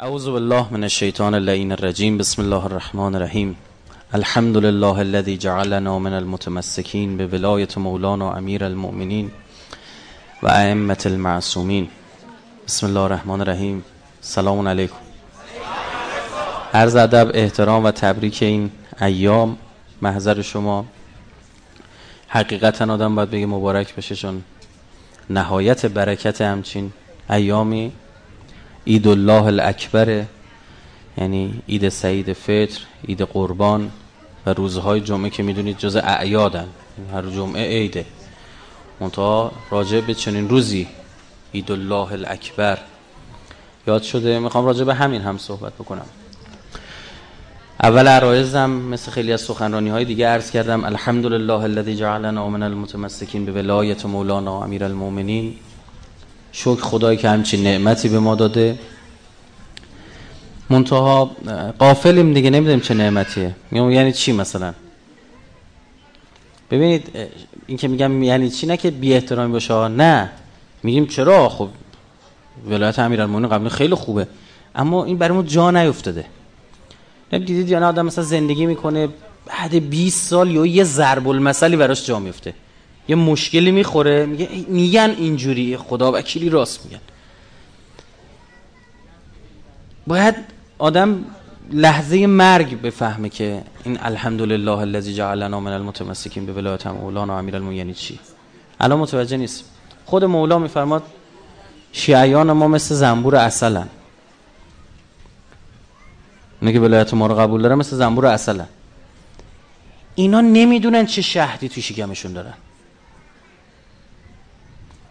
اعوذ بالله من الشیطان اللعین الرجیم بسم الله الرحمن الرحیم الحمد لله الذي جعلنا من المتمسكين بولایت مولانا امیر المؤمنین و ائمه المعصومین بسم الله الرحمن الرحیم سلام علیکم. عرض ادب احترام و تبریک این ایام. محضر شما. حقیقتا آدم باید بگه مبارک بشه چون نهایت برکت همچین ایامی عید الله الاکبر یعنی عید سعید فطر عید قربان و روزهای جمعه که می‌دونید جز اعیادن. هر جمعه عیده. منتها راجع به چنین روزی عید الله الاکبر یاد شده. می‌خوام راجع به همین هم صحبت بکنم. اول عرایزم مثل خیلی از سخنرانی های دیگه عرض کردم الحمدلله الذي جعلنا من المتمسکین به ولایت مولانا امیر المؤمنین. شکر خدایی که همچین نعمتی به ما داده. منتها قافلیم دیگه نمی‌دونیم چه نعمتیه. یعنی چی مثلا؟ ببینید این که میگم یعنی چی؟ نه که بی احترامی باشه نه. میگیم چرا؟ خب ولایت امیرالمومنین قبل خیلی خوبه. اما این برای ما جا نیفتاده. دیدید یا نه آدم مثلا زندگی می‌کنه بعد 20 سال یا یه ضرب المثلی براش جا میفته یه مشکلی می‌خوره میگه میگن اینجوری خدا وکیلی راست میگن. باید آدم لحظه مرگ بفهمه که این الحمدلله الذی جعلنا من المتمسکین به ولایت مولانا امیرالمومنین یعنی چی؟ الان متوجه نیست. خود مولا میفرماد شیعیان ما مثل زنبور اصلن اونه که ولایت ما رو قبول داره مثل زنبور اصلن اینا نمی‌دونن چه شهدی تو شکمشون دارن.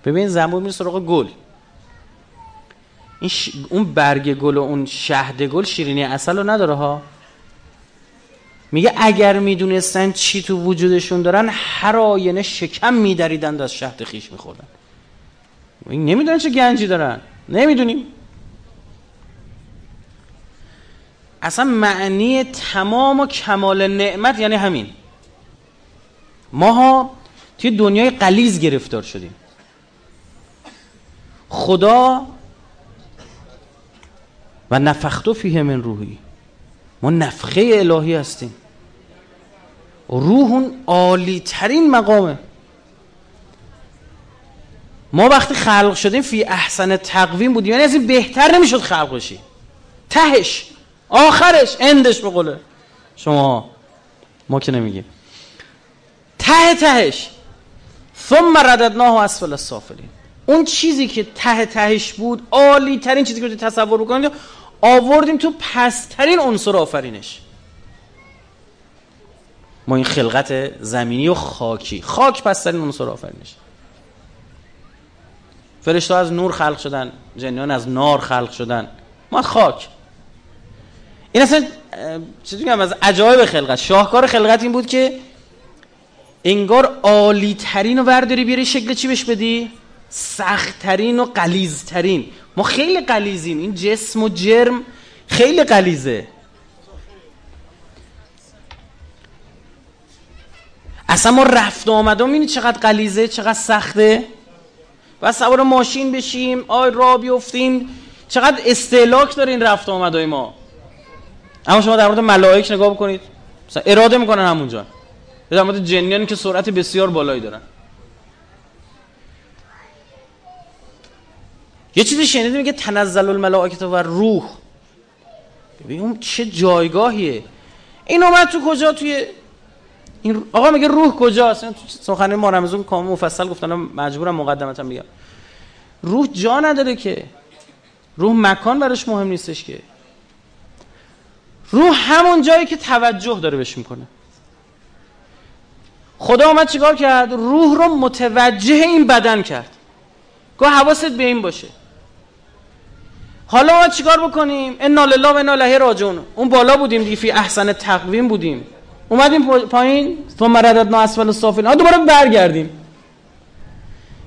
ببین زنبور میره سراغ گل. این ش... اون برگ گل و اون شهد گل شیرینی اصل رو نداره ها؟ میگه اگر می‌دونستن چی تو وجودشون دارن هر آینه شکم میدریدند از شهد خیش میخوردن. نمی‌دونن چه گنجی دارن. نمی‌دونیم. اصلا معنی تمام و کمال نعمت یعنی همین. ماها توی دنیای قلیز گرفتار شدیم. خدا و نفختو فیه من روحی. ما نفخه الهی هستیم. روح اون عالی ترین مقامه. ما وقتی خلق شدیم فی احسن تقویم بودیم. یعنی از این بهتر نمی‌شد خلق بشی. تهش آخرش اندش به قوله شما. ما که نمیگیم. ته تهش. ثم رددناه اسفل السافلین. اون چیزی که ته تهش بود عالی ترین چیزی که تصور بکنید آوردیم تو پسترین عنصر آفرینش. ما این خلقت زمینی و خاکی خاک پسترین عنصر آفرینش. فرشته از نور خلق شدن جنیان از نار خلق شدن. ما خاک. این اصلا میگم از عجایب خلقت. شاهکار خلقت این بود که انگار عالی ترین رو ورداری بیاری شکل چی بهش بدی؟ سختترین و قلیزترین ما خیلی قلیزیم این جسم و جرم خیلی قلیزه اصلا ما رفت آمده می‌بینی چقدر قلیزه چقدر سخته؟ و سوار ماشین بشیم آی را بیفتیم. چقدر استهلاک داره این رفت آمده ما. اما شما در مورد ملائک نگاه بکنید. مثلا اراده می‌کنن همونجا. در مورد جنیانی که سرعت بسیار بالایی دارن. یه چیزی شنیدیم میگه تنزل الملائکه و روح. ببین اون چه جایگاهیه. این اومد تو کجا؟ توی این آقا میگه روح کجاست؟ تو سخنرانی ما رمضان کامل مفصل گفتن مجبورم مقدمتا بگم. روح جا نداره که. روح مکان براش مهم نیستش که. روح همون جایی که توجه داره بهش می‌کنه. خدا اومد چیکار کرد؟ روح رو متوجه این بدن کرد. گاه حواست به این باشه. حالا ما چیکار بکنیم؟ انا لله و انا الیه راجعون. اون بالا بودیم دیگه فی احسن تقویم بودیم. اومدیم پایین ثم رددنا اسفل السافلین دوباره برگردیم.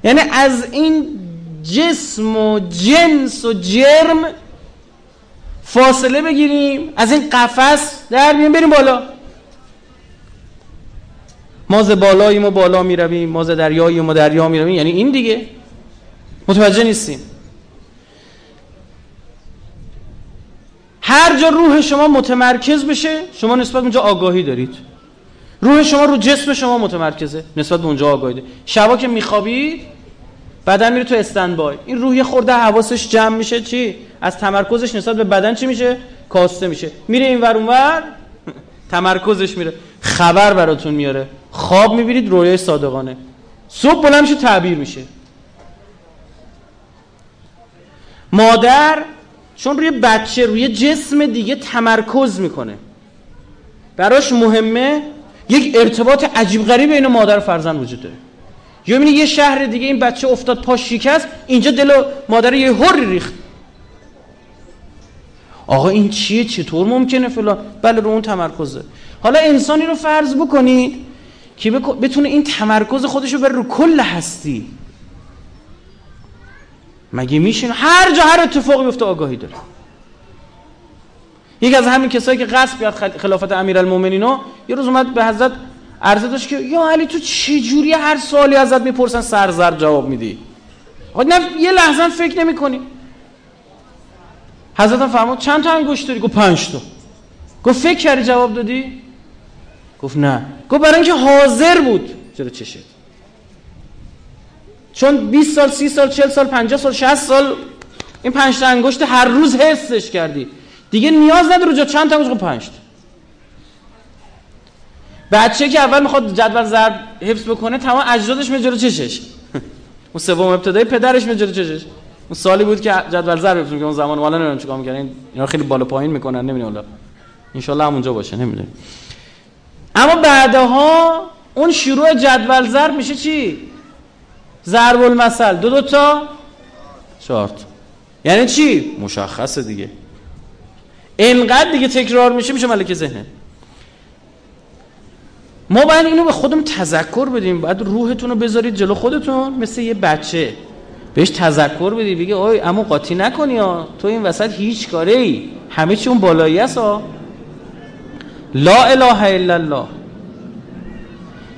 یعنی از این جسم و جنس و جرم فاصله بگیریم از این قفس در بیاریم بریم بالا. ما ز بالاییم و بالا می رویم ما ز دریاییم و دریا می رویم یعنی این دیگه. متوجه نیستیم. هر جا روح شما متمرکز بشه شما نسبت اونجا آگاهی دارید. روح شما رو جسم شما متمرکزه نسبت به اونجا آگاهی دارید. شبا که میخوابید بدن میره تو استندبای. این روح خورده حواسش جمع میشه چی؟ از تمرکزش نسبت به بدن چی میشه؟ کاسته میشه. میره این ور اونور تمرکزش میره. خبر براتون میاره. خواب می‌بینید رویای صادقانه. صبح بلند میشه تعبیر میشه. مادر چون روی بچه روی جسم دیگه تمرکز می‌کنه. براش مهمه یک ارتباط عجیب غریب بین مادر و فرزند وجود داره. یا یه شهر دیگه این بچه افتاد پاش شکست اینجا دل مادر یه هوری ریخت. آقا این چیه؟ چطور ممکنه فلان؟ بله رو اون تمرکزه. حالا انسانی رو فرض بکنید که بتونه این تمرکز خودش رو بره رو کل هستی. مگه میشین هر جا هر اتفاقی بیفته آگاهی داره. یکی از همین کسایی که قصد بیاد خلافت امیرالمومنین یه روز اومد به حضرت عرضه داشت که یا علی تو چه جوری هر سوالی ازت می‌پرسن سرزر جواب میدی؟ نه یه لحظه فکر نمی‌کنی. حضرت فرمود چند تا انگشت داری؟ گفت 5 تا. گفت فکر کردی جواب دادی؟ گفت نه. گفت برای اینکه حاضر بود. چرا چشت؟ چون 20 سال 30 سال 40 سال 50 سال 60 سال این پنج تا انگشت هر روز حسش کردی. دیگه نیاز نداره جا چند تا انگشت 5 تا. بچه که اول می‌خواد جدول ضرب حفظ بکنه تمام اجدادش جلو چشش. اون سوم ابتدایی پدرش جلو چشش. اون سالی بود که جدول ضرب حفظ می‌کنه اون زمان والا نمی‌دونم چیکار می‌کنن اینا خیلی بالا پایین می‌کنن نمی‌دونم ان شاء الله همونجا باشه نمی‌دونم. اما بعدها اون شروع جدول ضرب میشه چی؟ ضرب المثل دو دو تا. چهار یعنی چی؟ مشخصه دیگه. اینقدر دیگه تکرار میشه میشه ملک ذهنه ما باید اینو به خودم تذکر بدیم. باید روحتون رو بذارید جلو خودتون مثل یه بچه. بهش تذکر بدی بگی اوی امو قاطی نکنی ها. تو این وسط هیچ کاره ای همه چی بالایی است لا اله الا الله.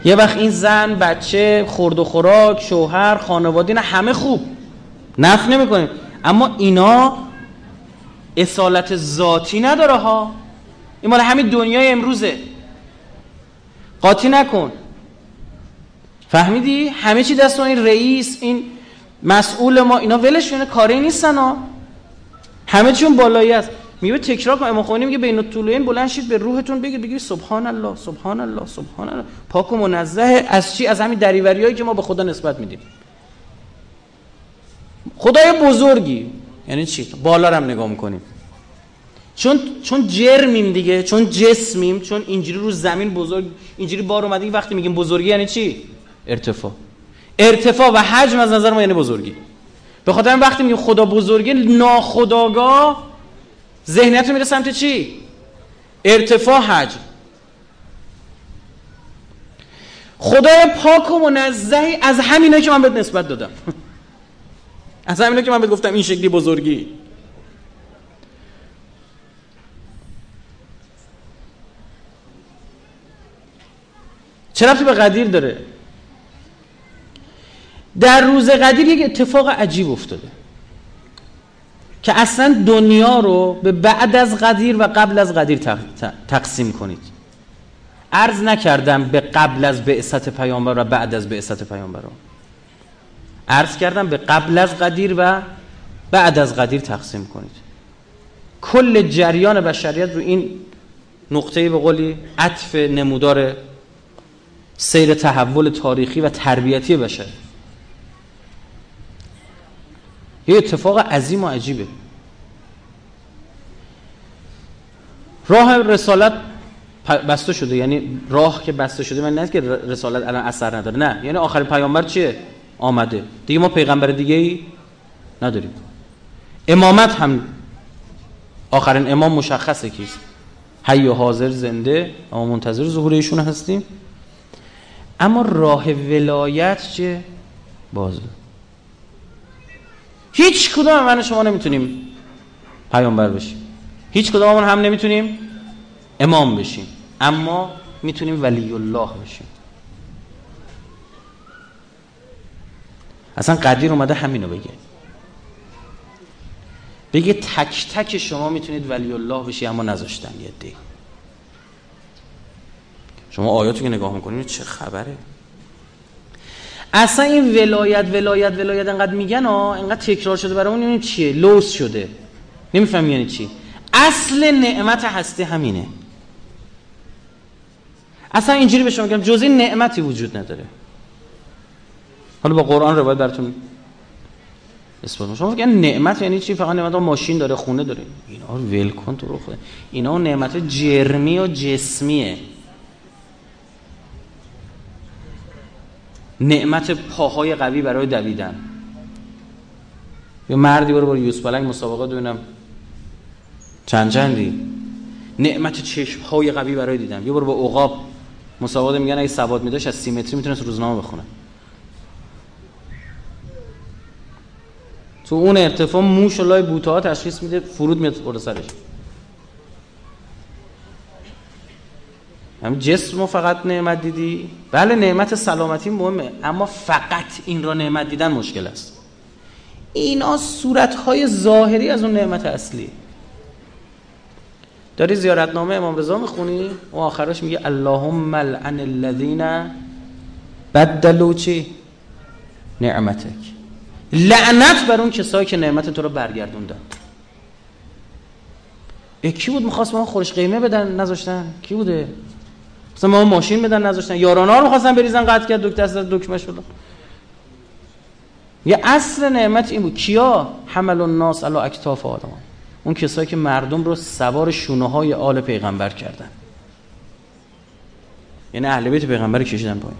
یه وقت این زن بچه خورد و خوراک شوهر خانواده نه همه خوب. نف نمی‌کنیم اما اینا اصالت ذاتی نداره ها. این مال همین دنیای امروزه. قاطی نکن. فهمیدی؟ همه چی دست این رئیس این مسئول ما اینا ولش کنه کاری نیستن ها. همه چون بالایی است. میگه تکرار کن امام خمینی میگه بین الطولین بلند شید به روحتون بگید بگید سبحان الله سبحان الله سبحان الله پاک و منزه از چی؟ از همین دریوریایی که ما به خدا نسبت میدیم. خدای بزرگی. یعنی چی؟ بالا هم نگاه می‌کنیم. چون چون جرمیم دیگه چون جسمیم چون اینجوری رو زمین بزرگ اینجوری بار اومده وقتی میگیم بزرگی یعنی چی؟ ارتفاع. ارتفاع و حجم از نظر ما یعنی بزرگی. به خاطر وقتی میگیم خدا بزرگی ناخداگاه ذهنیت میره سمت چی؟ ارتفاع حجم. خدای پاک و منزهی از همینه که من بهت نسبت دادم. از همینه که من بهت گفتم این شکلی بزرگی. چرا به قدیر داره؟ در روز قدیر یک اتفاق عجیب افتاده. که اصلا دنیا رو به بعد از قدیر و قبل از قدیر تقسیم کنید. عرض نکردم به قبل از بعثت پیامبر و بعد از بعثت پیامبر عرض کردم به قبل از قدیر و بعد از قدیر تقسیم کنید. کل جریان بشریت رو این نقطه به قولی عطف نمودار سیر تحول تاریخی و تربیتی بشه یه اتفاق عظیم و عجیبه. راه رسالت بسته شده یعنی راه که بسته شده من نه که رسالت الان اثر نداره نه. یعنی آخرین پیامبر چیه؟ آمده. دیگه ما پیغمبر دیگه ای نداریم. امامت هم آخرین امام مشخصه کیست حی و حاضر زنده اما منتظر ظهور ایشون هستیم. اما راه ولایت چه بازه. هیچ کدوم من شما نمی‌تونیم پیامبر بشیم. هیچ کدوم هم نمی‌تونیم امام بشیم. اما می‌تونیم ولی الله بشیم. اصلا قدیر اومده همینو بگه. بگه تک تک شما می‌تونید ولی الله بشی اما نذاشتن یه دی. شما آیاتو که نگاه می‌کنید چه خبره؟ اصلا این ولایت ولایت ولایت انقدر میگن ها انقدر تکرار شده برامون این چیه؟ لوس شده. نمیفهم یعنی چی. اصل نعمت هستی همینه. اصلا اینجوری به شما میگم جز این نعمتی وجود نداره. حالا با قرآن روایت براتون اثبات شما فکر نعمت یعنی چی؟ فقط نعمت ماشین داره خونه داره. اینا ول کن تو رو خود اینا نعمت جرمی و جسمیه. نعمت پاهای قوی برای دویدن. یه مردی برو برو یوز پلنگ مسابقه ببینم. چند چندی؟ نعمت چشم های قوی برای دیدن. یه برو با عقاب مسابقه میگن اگه سواد میداش از سی متری می‌تونست روزنامه بخونه. تو اون ارتفاع موش و لای بوته تشخیص میده فرود میاد سرش. همین جسم فقط نعمت دیدی؟ بله نعمت سلامتی مهمه اما فقط این را نعمت دیدن مشکل است. اینا صورت های ظاهری از اون نعمت اصلی. داری زیارتنامه امام رضا می‌خونی؟ و آخرش میگه اللهم لعن الذین بدلوا چی؟ نعمتک. لعنت بر اون کسایی که نعمت تو رو برگردوندن. کی بود؟ می‌خواست ما خورش قیمه بدن نذاشتن؟ کی بوده؟ مثلا ما ماشین بدن نذاشتن. یارانا رو می‌خواستن بریزن قطع کرد دکتر دست دکمه شد یه اصل نعمت این بود. کیا؟ حمل الناس علی اکتاف آدم. اون کسایی که مردم رو سوار شونه های آل پیغمبر کردن. یعنی اهل بیت پیغمبر کشیدن پایین.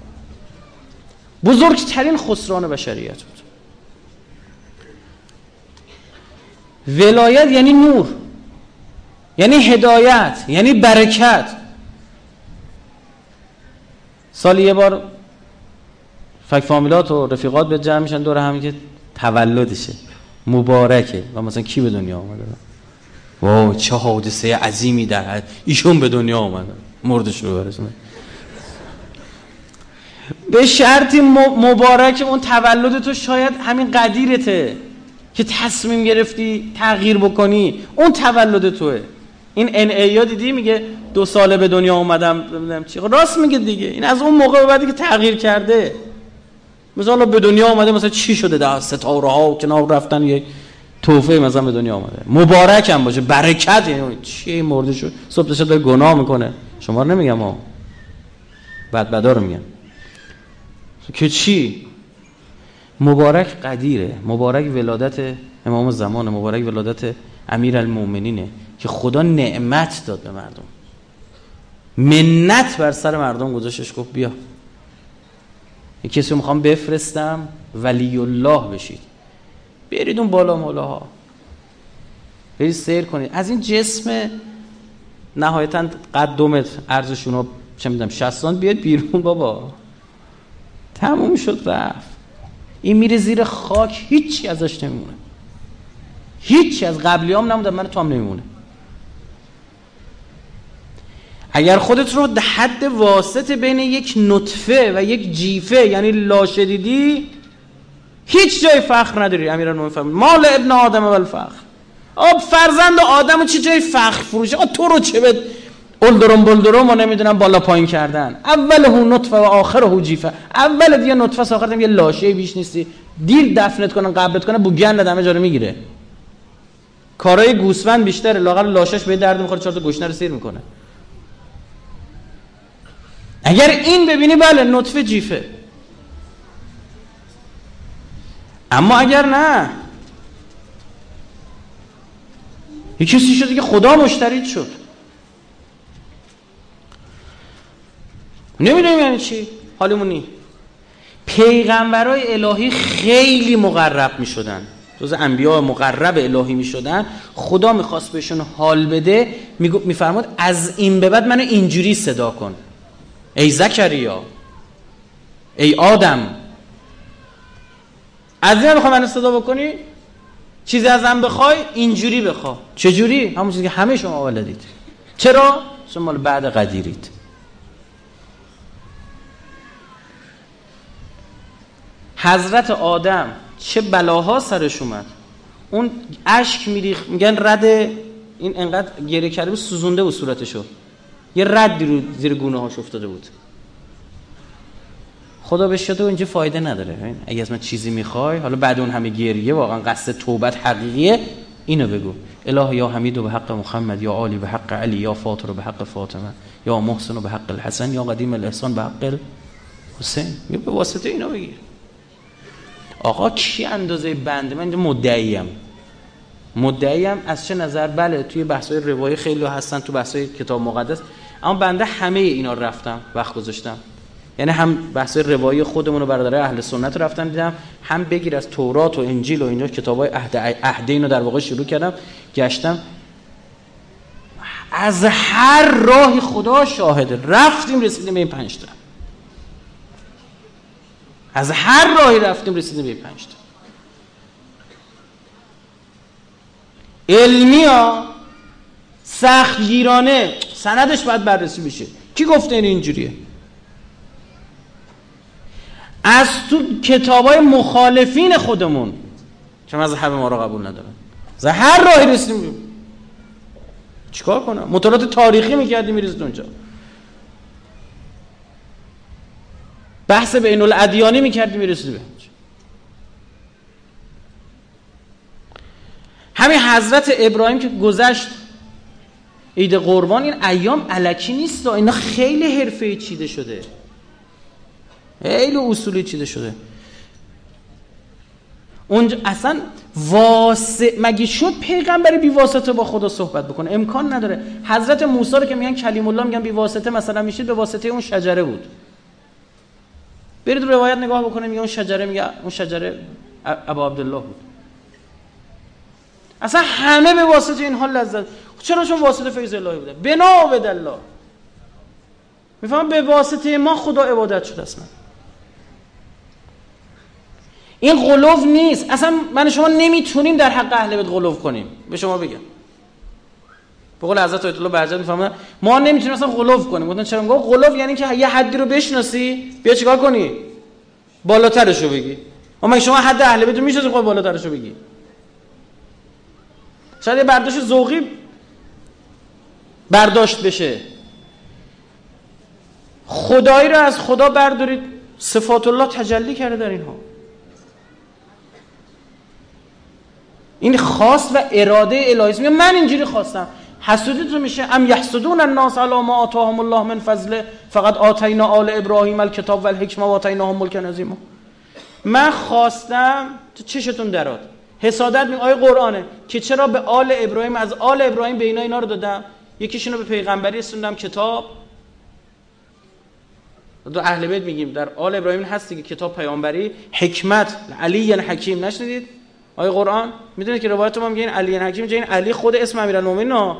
بزرگترین خسران بشریت بود. ولایت یعنی نور. یعنی هدایت. یعنی برکت. سالی یه بار فک فامیلات و رفیقات به جمع میشن دور همین که تولدشه. مبارکه. و مثلا کی به دنیا آمده واو چه حادثه عظیمی در حد. ایشون به دنیا آمده مردش رو برسونه. به شرطی مبارک اون تولد تو شاید همین قدیرته که تصمیم گرفتی تغییر بکنی. اون تولد توه. این ان ای دیدی؟ میگه دو ساله به دنیا اومدم نمی‌دونم چی. راست میگه دیگه. این از اون موقع بعدی که تغییر کرده. مثلا به دنیا اومده مثلا چی شده در ستاره ها و کنار رفتن یک توفه مثلا به دنیا اومده؟ مبارک هم باشه برکت یعنی چی مرده شد؟ صبح شد گناه می‌کنه. شما رو نمیگم ها بعد بدا رو میگم. که چی؟ مبارک قدیره. مبارک ولادت امام زمان مبارک ولادت امیر المومنینه که خدا نعمت داد به مردم. منت بر سر مردم گذاشتش گفت بیا. یه کسی می‌خوام بفرستم ولی الله بشید. برید اون بالا مولاها. برید سیر کنید. از این جسم نهایتا قد دو ارزشون رو چه می‌دونم 60 بیاد بیرون بابا. تموم شد رفت. این میره زیر خاک هیچی ازش نمیمونه. هیچی از قبلی هم نمونده من تو هم نمیمونه اگر خودت رو در حد واسط بین یک نطفه و یک جیفه یعنی لاشه دیدی هیچ جای فخر نداری امیرالمومنین فرمود. مال ابن آدم و الفخر آب فرزند آدم چه جای فخر فروشه؟ آ تو رو چه به اولدرم بلدرم و نمی‌دونم بالا پایین کردن. اول هو نطفه و آخر هو جیفه. اول دیگه نطفه آخر یه لاشه بیش نیستی. دیر دفنت کنن قبلت کنن بو گند همه جا رو می‌گیره. کارای گوسفند بیشتره لاغر لاشش به درد می‌خوره چهار تا گوشنه رو سیر می‌کنه. اگر این ببینی بله نطفه جیفه. اما اگر نه یه کسی شده که خدا مشترید شد. نمی‌دونیم یعنی چی؟ حالمونی پیغمبرای الهی خیلی مقرب می شدن جز انبیا مقرب الهی می شدن خدا می‌خواست بهشون حال بده میفرماد از این به بعد منو اینجوری صدا کن. ای زکریا ای آدم از این بخواه من صدا بکنی؟ چیزی ازم بخوای اینجوری بخوا. چجوری؟ همون چیزی که همه شما ولدید. چرا؟ شما بعد قدیرید حضرت آدم چه بلاها سرش اومد؟ اون اشک میریخ میگن رد این انقدر گریه کرده سوزونده بود صورتشو. یه ردی رو زیر گونه هاش افتاده بود. خدا به شده اینجا فایده نداره. اگه از من چیزی می‌خوای حالا بعد اون همه گریه واقعا قصد توبت حقیقیه اینو بگو. اله یا حمید به حق محمد یا عالی به حق علی یا فاطر به حق فاطمه یا محسن به حق الحسن یا قدیم الاحسان به حق حسین به واسطه اینا بگیر. آقا کی اندازه بنده من اینجا مدعیم مدعیم از چه نظر؟ بله توی بحث‌های روایی خیلی هستن تو بحث‌های کتاب مقدس. اما بنده همه اینا رفتم وقت گذاشتم. یعنی هم بحث روایی خودمون رو برادر اهل سنت رفتم دیدم هم بگیر از تورات و انجیل و اینا کتابای عهد عهد اینو در واقع شروع کردم گشتم. از هر راهی خدا شاهده. رفتیم رسیدیم به این پنج تا. از هر راهی رفتیم رسیدیم به این پنج تا. علمی ها سختگیرانه سندش باید بررسی بشه. کی گفته این اینجوریه؟ از تو کتاب های مخالفین خودمون. که مذهب ما رو قبول ندارن از هر راهی رسیدیم چیکار کنم؟ مطالعات تاریخی می‌کردیم می‌رسید اونجا. بحث بین الادیانی می‌کردیم می‌رسید به همین حضرت ابراهیم که گذشت عید قربان این ایام علکی نیست اینا خیلی حرفه چیده شده. خیلی اصولی چیده شده. اونجا اصلا واسه مگه شد پیغمبری بی واسطه با خدا صحبت بکنه؟ امکان نداره. حضرت موسی رو که میگن کلیم الله میگن بی واسطه مثلا میشید به واسطه اون شجره بود. برید روایت نگاه بکنه میگه اون شجره میگه اون شجره ابا عبدالله بود. اصلا همه به واسطه این حال لذت چرا؟ چون واسطه فیض الله بوده. بنا و الله. میفهم به واسطه ما خدا عبادت شده اصلا این غلوف نیست. اصلا من شما نمی‌تونیم در حق اهل بیت غلوف کنیم. به شما بگم. به قول حضرت آیت الله برجت می‌فهمن ما نمی‌تونیم اصلا غلوف کنیم. گفتن چرا میگه غلوف یعنی که یه حدی رو بشناسی. بیا چیکار کنی؟ بالاترشو بگی. اما شما حد اهل بیت رو می‌شناسی خب بالاترشو بگی. شاید یه برداشت ذوقی برداشت بشه. خدایی رو از خدا بردارید. صفات الله تجلی کرده در اینها. این خاص و اراده الهی من اینجوری خواستم. حسودی تو میشه ام یحسدون الناس علی ما آتاهم الله من فضله فقط آتینا آل ابراهیم الکتاب و الحکمه و آتیناهم ملک عظیما من خواستم تو چشتون درات حسادت می آیه قرآنه که چرا به آل ابراهیم از آل ابراهیم به اینا اینا رو دادم؟ یکیشون به پیغمبری رسوندم کتاب. دو اهل بیت میگیم در آل ابراهیم هست دیگه کتاب پیامبری. حکمت علی حکیم نشنیدید؟ آیه قرآن می‌دونه که روایت ما میگه این علی حکیم جای این علی خود اسم امیرالمومنین ها.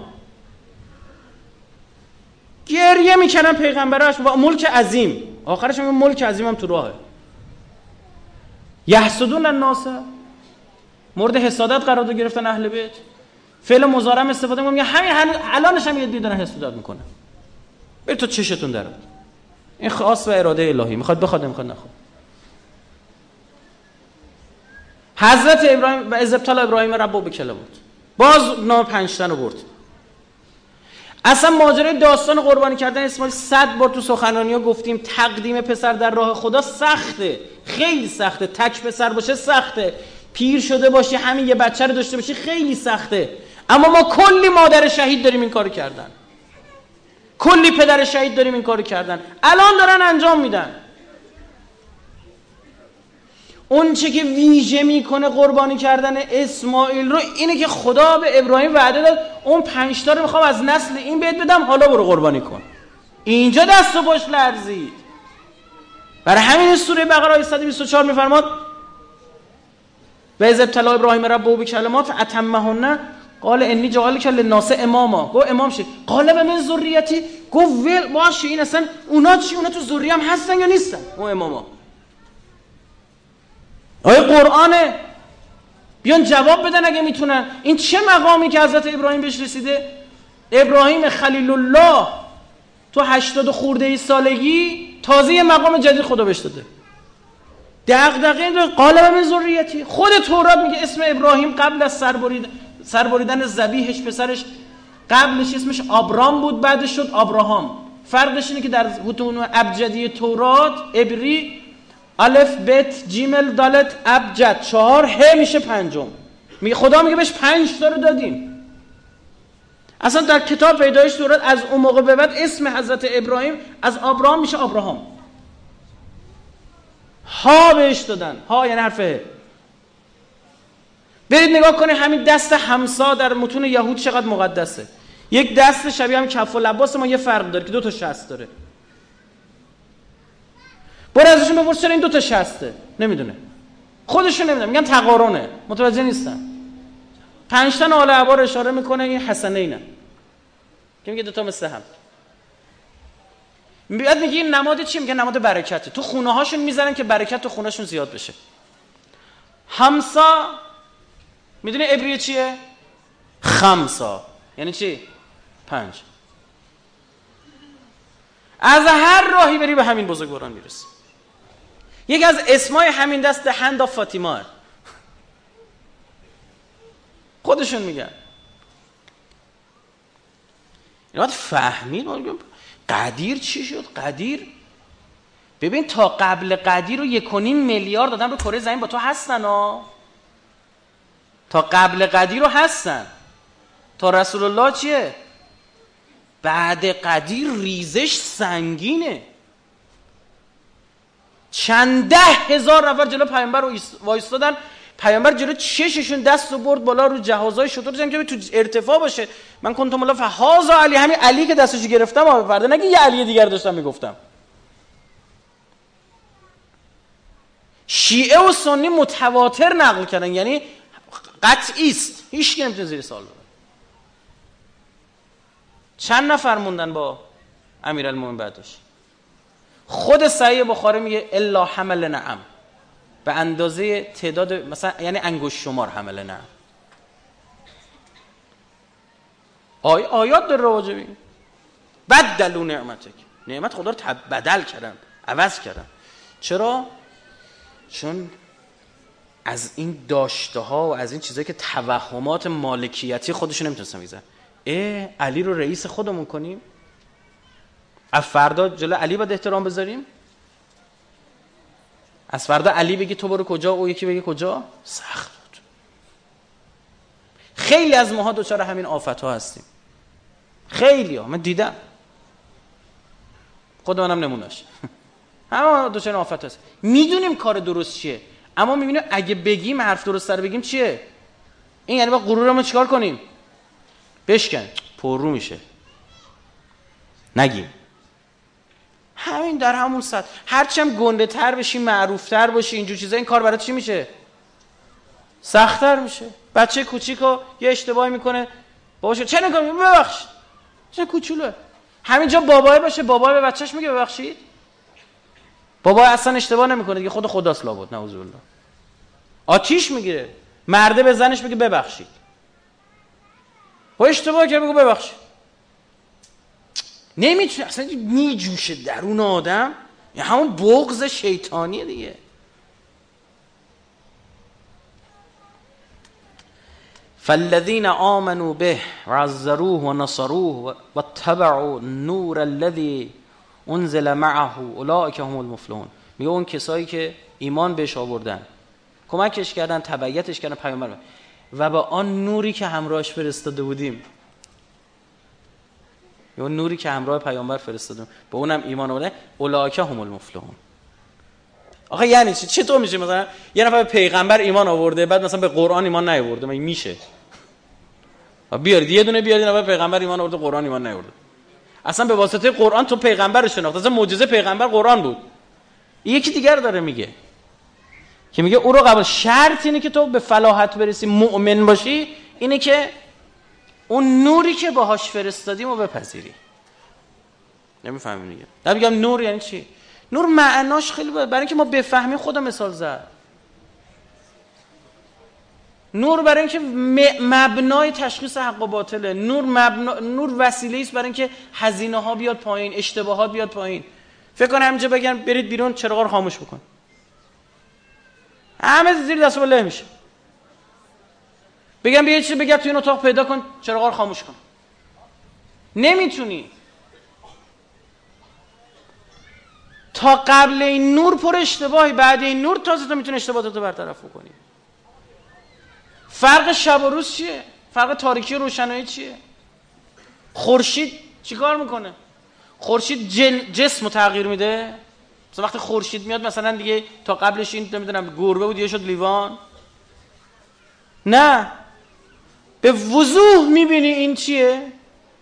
گریه می‌کنن پیغمبراش و ملک عظیم. آخرش میگه ملک عظیم هم تو راهه. یحسدون الناس. مورد حسادت قرار گرفتن اهل بیت. فعل مضارع استفاده میگه همین الانش هم یه دیدن حسادت می‌کنه بر تو چشتون درات این خاص و اراده الهی. می‌خواد بخواد نمی‌خواد نخواد. حضرت ابراهیم و از ابتلا ابراهیم ربو بکله بود. باز نام پنجتن رو برد. اصلا ماجرای داستان قربانی کردن اسماعیل صد بار تو سخنرانی ها گفتیم تقدیم پسر در راه خدا سخته. خیلی سخته. تک پسر باشه سخته. پیر شده باشی همین یه بچه رو داشته باشی خیلی سخته. اما ما کلی مادر شهید داریم این کارو کردن. کلی پدر شهید داریم این کارو کردن. الان دارن انجام میدن. اون چه که ویژه می‌کنه قربانی کردن اسماعیل رو اینه که خدا به ابراهیم وعده داد اون پنج تا رو می‌خوام از نسل این بهت بدم حالا برو قربانی کن. اینجا دست و پشت لرزید. برای همین سوره بقره آیه 124 میفرماد و از ابتلا ابراهیم رب به کلمات اتمهن قال انی جعل کل للناس اماما گو امام شد قال به من ذریتی گو ول باشه این اصلا اونا چی اونا تو ذریم هستن یا نیستن اون اماما آیا قرآنه بیان جواب بدن اگه می‌تونن این چه مقامی که حضرت ابراهیم بهش رسیده ابراهیم خلیل الله تو هشتاد خورده ای سالگی تازه یه مقام جدید خدا بهش داده دغدغه این قالب من ذریتی. خود تورات میگه اسم ابراهیم قبل از سربرید سربریدن ذبیحش پسرش قبلش اسمش آبرام بود بعدش شد آبراهام. فرقش اینه که در متون ابجدی تورات ابری الف بت جیمل دالت ابجد. چهار ه میشه پنجم. میگه خدا میگه بهش پنج تا رو دادیم. اصلا در کتاب پیدایش تورات از اون موقع به بعد اسم حضرت ابراهیم از آبراهام میشه آبراهام. ها بهش دادن. ها یعنی حرف. برید نگاه کنید همین دست همسا در متون یهود چقدر مقدسه. یک دست شبیه هم کف و لباس ما یه فرق داره که دو تا شست داره. برو ازشون بپرس چرا این دو تا شسته؟ نمی‌دونه. خودشون نمی‌دونن. میگن تقارنه. متوجه نیستن. پنج تا عبار اشاره می‌کنه این حسنه اینه که میگه دو تا مثل هم. بیاد میگه این نماد چی؟ میگه نماد برکته. تو خونه هاشون می‌ذارن که برکت تو خونهشون زیاد بشه. همسا می‌دونی ابریه چیه؟ خمسا. یعنی چی؟ پنج. از هر راهی بری به همین بزرگواران می‌رسی. یکی از اسمای همین دست هند آف خودشون میگن. باید فهمید قدیر چی شد؟ قدیر؟ ببین تا قبل قدیر رو یک میلیارد دادن رو کره زمین با تو هستن ها تا قبل قدیر رو هستن. تا رسول الله چیه؟ بعد قدیر ریزش سنگینه. چند ده هزار نفر جلو پیامبر رو وایستادن پیامبر جلو چششون دست و برد بالا رو جهازهای شطور جنگ که تو ارتفاع باشه. من کنتم الله فهازا علی همین علی که دستش گرفتم آب فرده نگه یه علی دیگر داشتم می‌گفتم. شیعه و سنی متواتر نقل کردن یعنی قطعی است. هیچ کی نمی‌تونه زیر سوال چند نفر موندن با امیرالمومنین بعدش؟ خود صحیح بخاری میگه الا حمل نعم. به اندازه تعداد مثلا یعنی انگوش شمار حمل نعم آی آیات در راجبی بدلو نعمتک. نعمت خدا رو بدل کردن عوض کردن چرا؟ چون از این داشته ها و از این چیزایی که توهمات مالکیتی خودشون نمی‌تونستن میزن اه علی رو رئیس خودمون کنیم. از فردا جلو علی باید احترام بذاریم. از فردا علی بگی تو برو کجا او یکی بگی کجا؟ سخت بود. خیلی از ماها دوچار همین آفت ها هستیم. خیلی ها من دیدم. خود منم نموناش همه دوچار آفت هست می‌دونیم کار درست چیه اما می‌بینیم اگه بگیم حرف درست سر بگیم چیه؟ این یعنی با غرورمون چیکار کنیم؟ بشکن. پررو میشه. نگیم. همین در همون سطح هم گنده تر بشی معروف تر باشی اینجور چیزا این کار برای چی میشه؟ سختتر میشه. بچه کوچیکو یه اشتباهی می‌کنه. باباش چه نکنی ببخش چه کوچولو. همینجا بابای باشه بابای به بچهش میگه ببخشید. بابا اصلا اشتباه نمی‌کنه دیگه خود خداست لابد نعوذ بالله. آتیش می‌گیره. مرده به زنش میگه ببخشید. و اشتباه کرد بگو ببخشید. نمی‌تونه اصلا میجوشه درون آدم. یه همون بغض شیطانیه دیگه. فالذین آمنوا به و عزروه و نصروه و اتبعوا النور الذي انزل معه اولئک هم المفلحون. میگه اون کسایی که ایمان بهش آوردن. کمکش کردن تبعیتش کردن پیامبر و با آن نوری که همراهش فرستاده بودیم. یا نوری که همراه پیامبر فرستادیم. به اونم ایمان آورده اولئک هم المفلحون. آخه یعنی چی؟ چطور میشه مثلا یه نفر به پیغمبر ایمان آورده بعد مثلا به قرآن ایمان نیاورده؟ مگه میشه؟ بیارید یه دونه بیارید نفر پیغمبر ایمان آورده قرآن ایمان نیاورده. اصلا به واسطه قرآن تو پیغمبر رو شناخت اصلا معجزه پیغمبر قرآن بود. یکی دیگر داره میگه. که میگه او رو قبل شرط اینه که تو به فلاحت برسی مؤمن باشی اینه که اون نوری که باهاش فرستادیم رو بپذیری. نمی‌فهمی دیگه. در میگم نور یعنی چی؟ نور معناش خیلی برای اینکه ما بفهمیم خدا مثال زد. نور برای اینکه مبنای تشخیص حق و باطله. نور مبنا... نور وسیله است برای اینکه هزینه ها بیاد پایین اشتباهات بیاد پایین. فکر کنم همینجا بگن برید بیرون چراغ رو خاموش بکن. همه زیر دست له میشه. بگم بیا چیزی بگم تو این اتاق پیدا کن چراغا رو خاموش کن. نمی‌تونی. تا قبل این نور پر اشتباهی بعد این نور تازه تو می‌تونی اشتباهات رو برطرف کنی فرق شب و روز چیه؟ فرق تاریکی و روشنایی چیه؟ خورشید چیکار می‌کنه؟ خورشید جسم رو تغییر میده؟ مثلا وقتی خورشید میاد مثلا دیگه تا قبلش این نمی‌دونم گربه بود یه شد لیوان. نه. به وضوح می‌بینی این چیه؟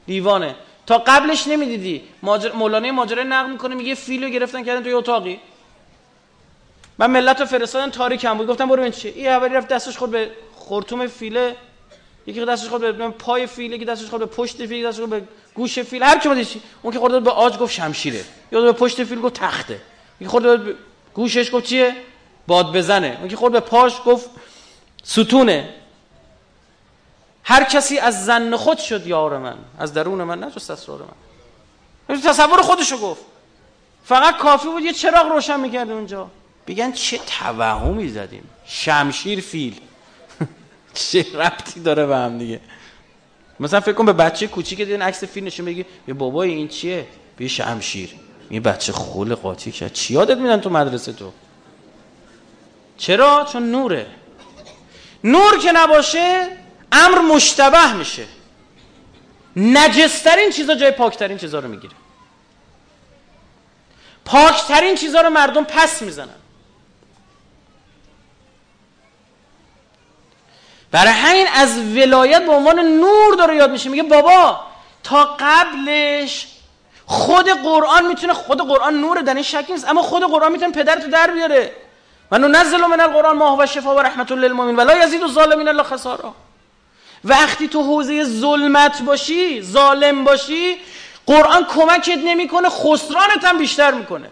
لیوانه تا قبلش نمی‌دیدی. ماجر... مولانا ماجرا نقل می‌کنه میگه فیلو گرفتن کردن توی اتاقی. من ملت رو فرستادن تاریک هم بود. گفتم برو این چیه این اولی رفت دستش خود به خورتوم فیله. یکی دستش خود به پای فیل یکی دستش خود به پشت فیل دستش خود به گوش فیل. هر کی اون که خورده به آج گفت شمشیره. یا به پشت فیل گفت تخته. یکی خورده به گوشش گفت چیه؟ باد بزنه. اون که خورده به پاش گفت ستونه. هر کسی از زن خود شد یار من. از درون من نه جست اسرار من. تصور خودشو گفت. فقط کافی بود یه چراغ روشن می‌کرد اونجا. بگن چه توهمی زدیم. شمشیر فیل. چه ربطی داره به هم دیگه. مثلا فکر کن به بچه کوچیک دیدن عکس فیل نشون بگی یه بابای این چیه؟ بی شمشیر. این بچه خول قاطی کرد. چی یادت میدن تو مدرسه تو؟ چرا؟ چون نوره. نور که نباشه امر مشتبه میشه. نجسترین چیزا جای پاکترین چیزا رو می‌گیره. پاکترین چیزا رو مردم پس می‌زنن. برای همین از ولایت به عنوان نور داره یاد میشه. میگه بابا تا قبلش خود قرآن می‌تونه خود قرآن نور در این شک نیست اما خود قرآن می‌تونه پدرتو در بیاره. و ننزل من القرآن ما هو شفا و رحمت للمؤمنین ولا یزید الظالمین الا خسارا. وقتی تو حوزه ظلمت باشی ظالم باشی قرآن کمکت نمی‌کنه خسرانت هم بیشتر می‌کنه.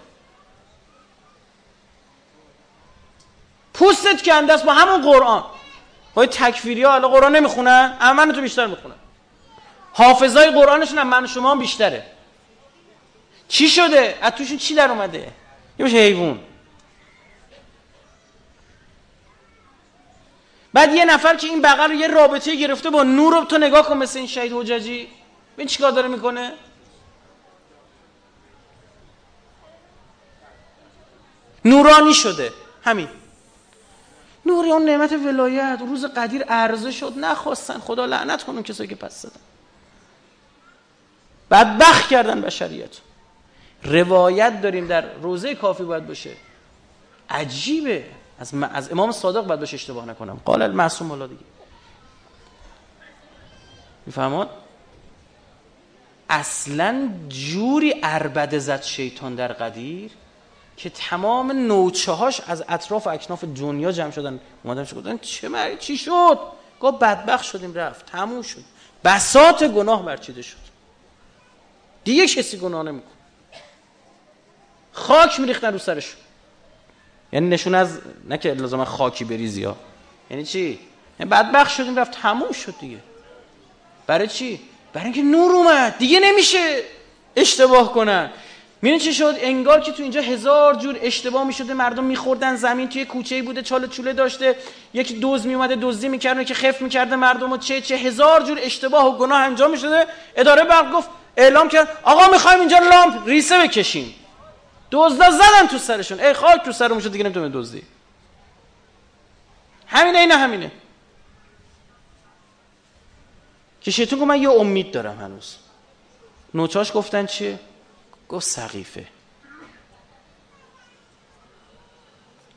پوستت کنده است با همون قرآن. های تکفیری ها حالا قرآن نمی‌خونن؟ اما تو بیشتر می‌خونن. حافظای قرآنشون هم من شما هم بیشتره. چی شده؟ از توشون چی در اومده؟ یه باشه حیوان. بعد یه نفر که این بغل رو یه رابطه گرفته با نور رو تو نگاه کن مثل این شهید حججی ببین چیکار داره می‌کنه. نورانی شده. همین. نوری اون نعمت ولایت. روز قدیر عرضه شد. نخواستن. خدا لعنت کنون کسایی که پس زدن بدبخت کردن بشریت. روایت داریم در روزه کافی باید باشه. عجیبه. از, از امام صادق باید باشه اشتباه نکنم. قال المعصوم الله دیگه. میفهمون اصلا جوری اربده زد شیطان در قدیر که تمام نوچه هاش از اطراف و اکناف دنیا جمع شدن. اومدن گفتن چه مری چی شد؟ گفت بدبخت شدیم رفت. تموم شد. بسات گناه برچیده شد. دیگه کسی گناه نمیکن خاک میریختن رو سرشون یعنی نشون از نه که لازم خاکی بریزی ها. یعنی چی؟ یعنی بدبخت شدیم رفت تموم شد دیگه. برای چی؟ برای اینکه نور اومد. دیگه نمیشه اشتباه کنن. می‌دونی چی شد؟ انگار که تو اینجا هزار جور اشتباه می‌شده مردم میخوردن زمین توی کوچه بوده چاله چوله داشته. یک دوز میومده دزدی می‌کرده که خف می‌کرده مردم و چه چه هزار جور اشتباه و گناه انجام می‌شده. اداره برق گفت اعلام کرد آقا می‌خوایم اینجا لامپ ریسه بکشیم. دزدا زدن تو سرشون. ای خاک تو سرمون شد دیگه نمی‌تونه دزدی. همینه اینه همینه. که شیطون گفت من یه امید دارم هنوز. نوچاش گفتن چیه؟ گفت سقیفه.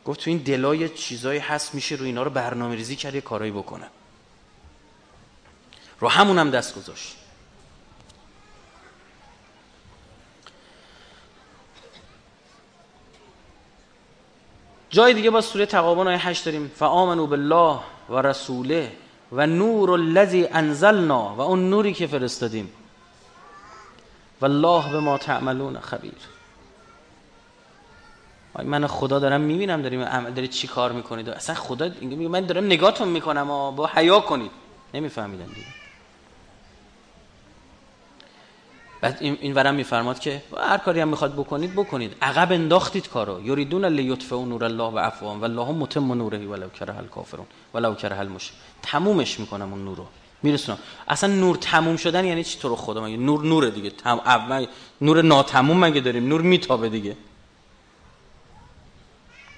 گفت تو این دلای چیزایی هست میشه رو اینا رو برنامه ریزی کرد یه کارایی رو همون هم دست گذاشت. جای دیگه با سوره تقابن آیه 8 داریم. فآمنوا بالله و رسوله و نور الذی انزلنا و اون نوری که فرستادیم. والله به ما تعملون خبیر. من خدا دارم می‌بینم داریم داری چی کار می‌کنید؟ اصلا خدا میگه من دارم نگاهتون می‌کنم و با حیا کنید. نمیفهمیدن دیگه. بعد این ورم میفرماد که هر کاری هم می‌خواد بکنید بکنید. عقب انداختید کارو. یریدون لیطفئوا نور الله و افواهم والله متم نوره ولو کره الکافرون. ولو کره المش تمومش می‌کنم اون نورو. میرسونم. اصلا نور تموم شدن یعنی چی تو رو خدا مگه؟ نور نور دیگه. تم... اول نور ناتموم مگه داریم؟ نور میتابه دیگه.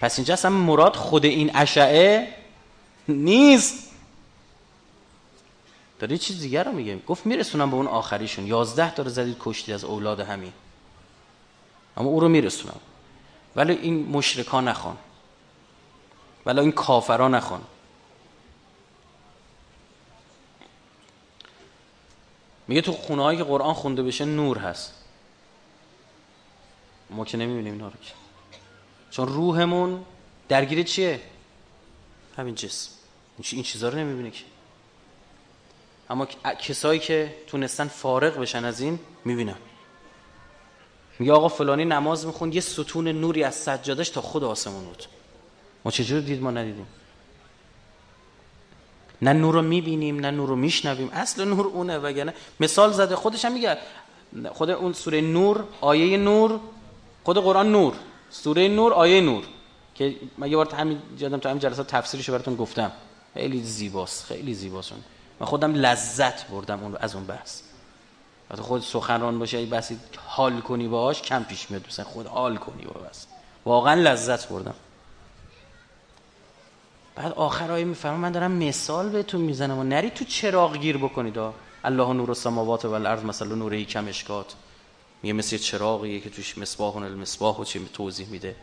پس اینجا اصلا مراد خود این اشعه نیست. داره چیز دیگر رو میگه؟ گفت میرسونم به اون آخریشون. یازده تا رو زدید کشتی از اولاد همین. اما او رو میرسونم. ولی این مشرکا نخوان. ولی این کافرا نخوان. میگه تو خونه هایی که قرآن خونده بشه نور هست. ما که نمی‌بینیم اینا رو که. چون روحمون درگیر چیه؟ همین جسم. این چیزها رو نمی‌بینه که. اما کسایی که تونستن فارغ بشن از این می‌بینن. میگه آقا فلانی نماز می‌خوند یه ستون نوری از سجادش تا خود آسمون بود. ما چجور دید ما ندیدیم؟ نه نور رو می‌بینیم نه نور رو میشنویم. اصل نور اونه وگرنه. مثال زده خودش هم میگه خود اون سوره نور آیه نور خود قرآن نور. سوره نور آیه نور. که من یه بار همین جدم تو همین جلسات تفسیرش براتون گفتم. خیلی زیباست خیلی زیباست من خودم لذت بردم اون از اون بحث. وقتی خود سخنران باشه اگه بحثی حال کنی باهاش کم پیش میاد. مثلا خود حال کنی با بس واقعا لذت بردم. بعد آخر آیه می‌فهمم من دارم مثال بهتون می‌زنم و نری تو چراغ گیر بکنید. الله نور السماوات و الارض مثلا نور کم اشکات. میگه مثل چراغیه که توش مصباح و المصباح و چی توضیح میده.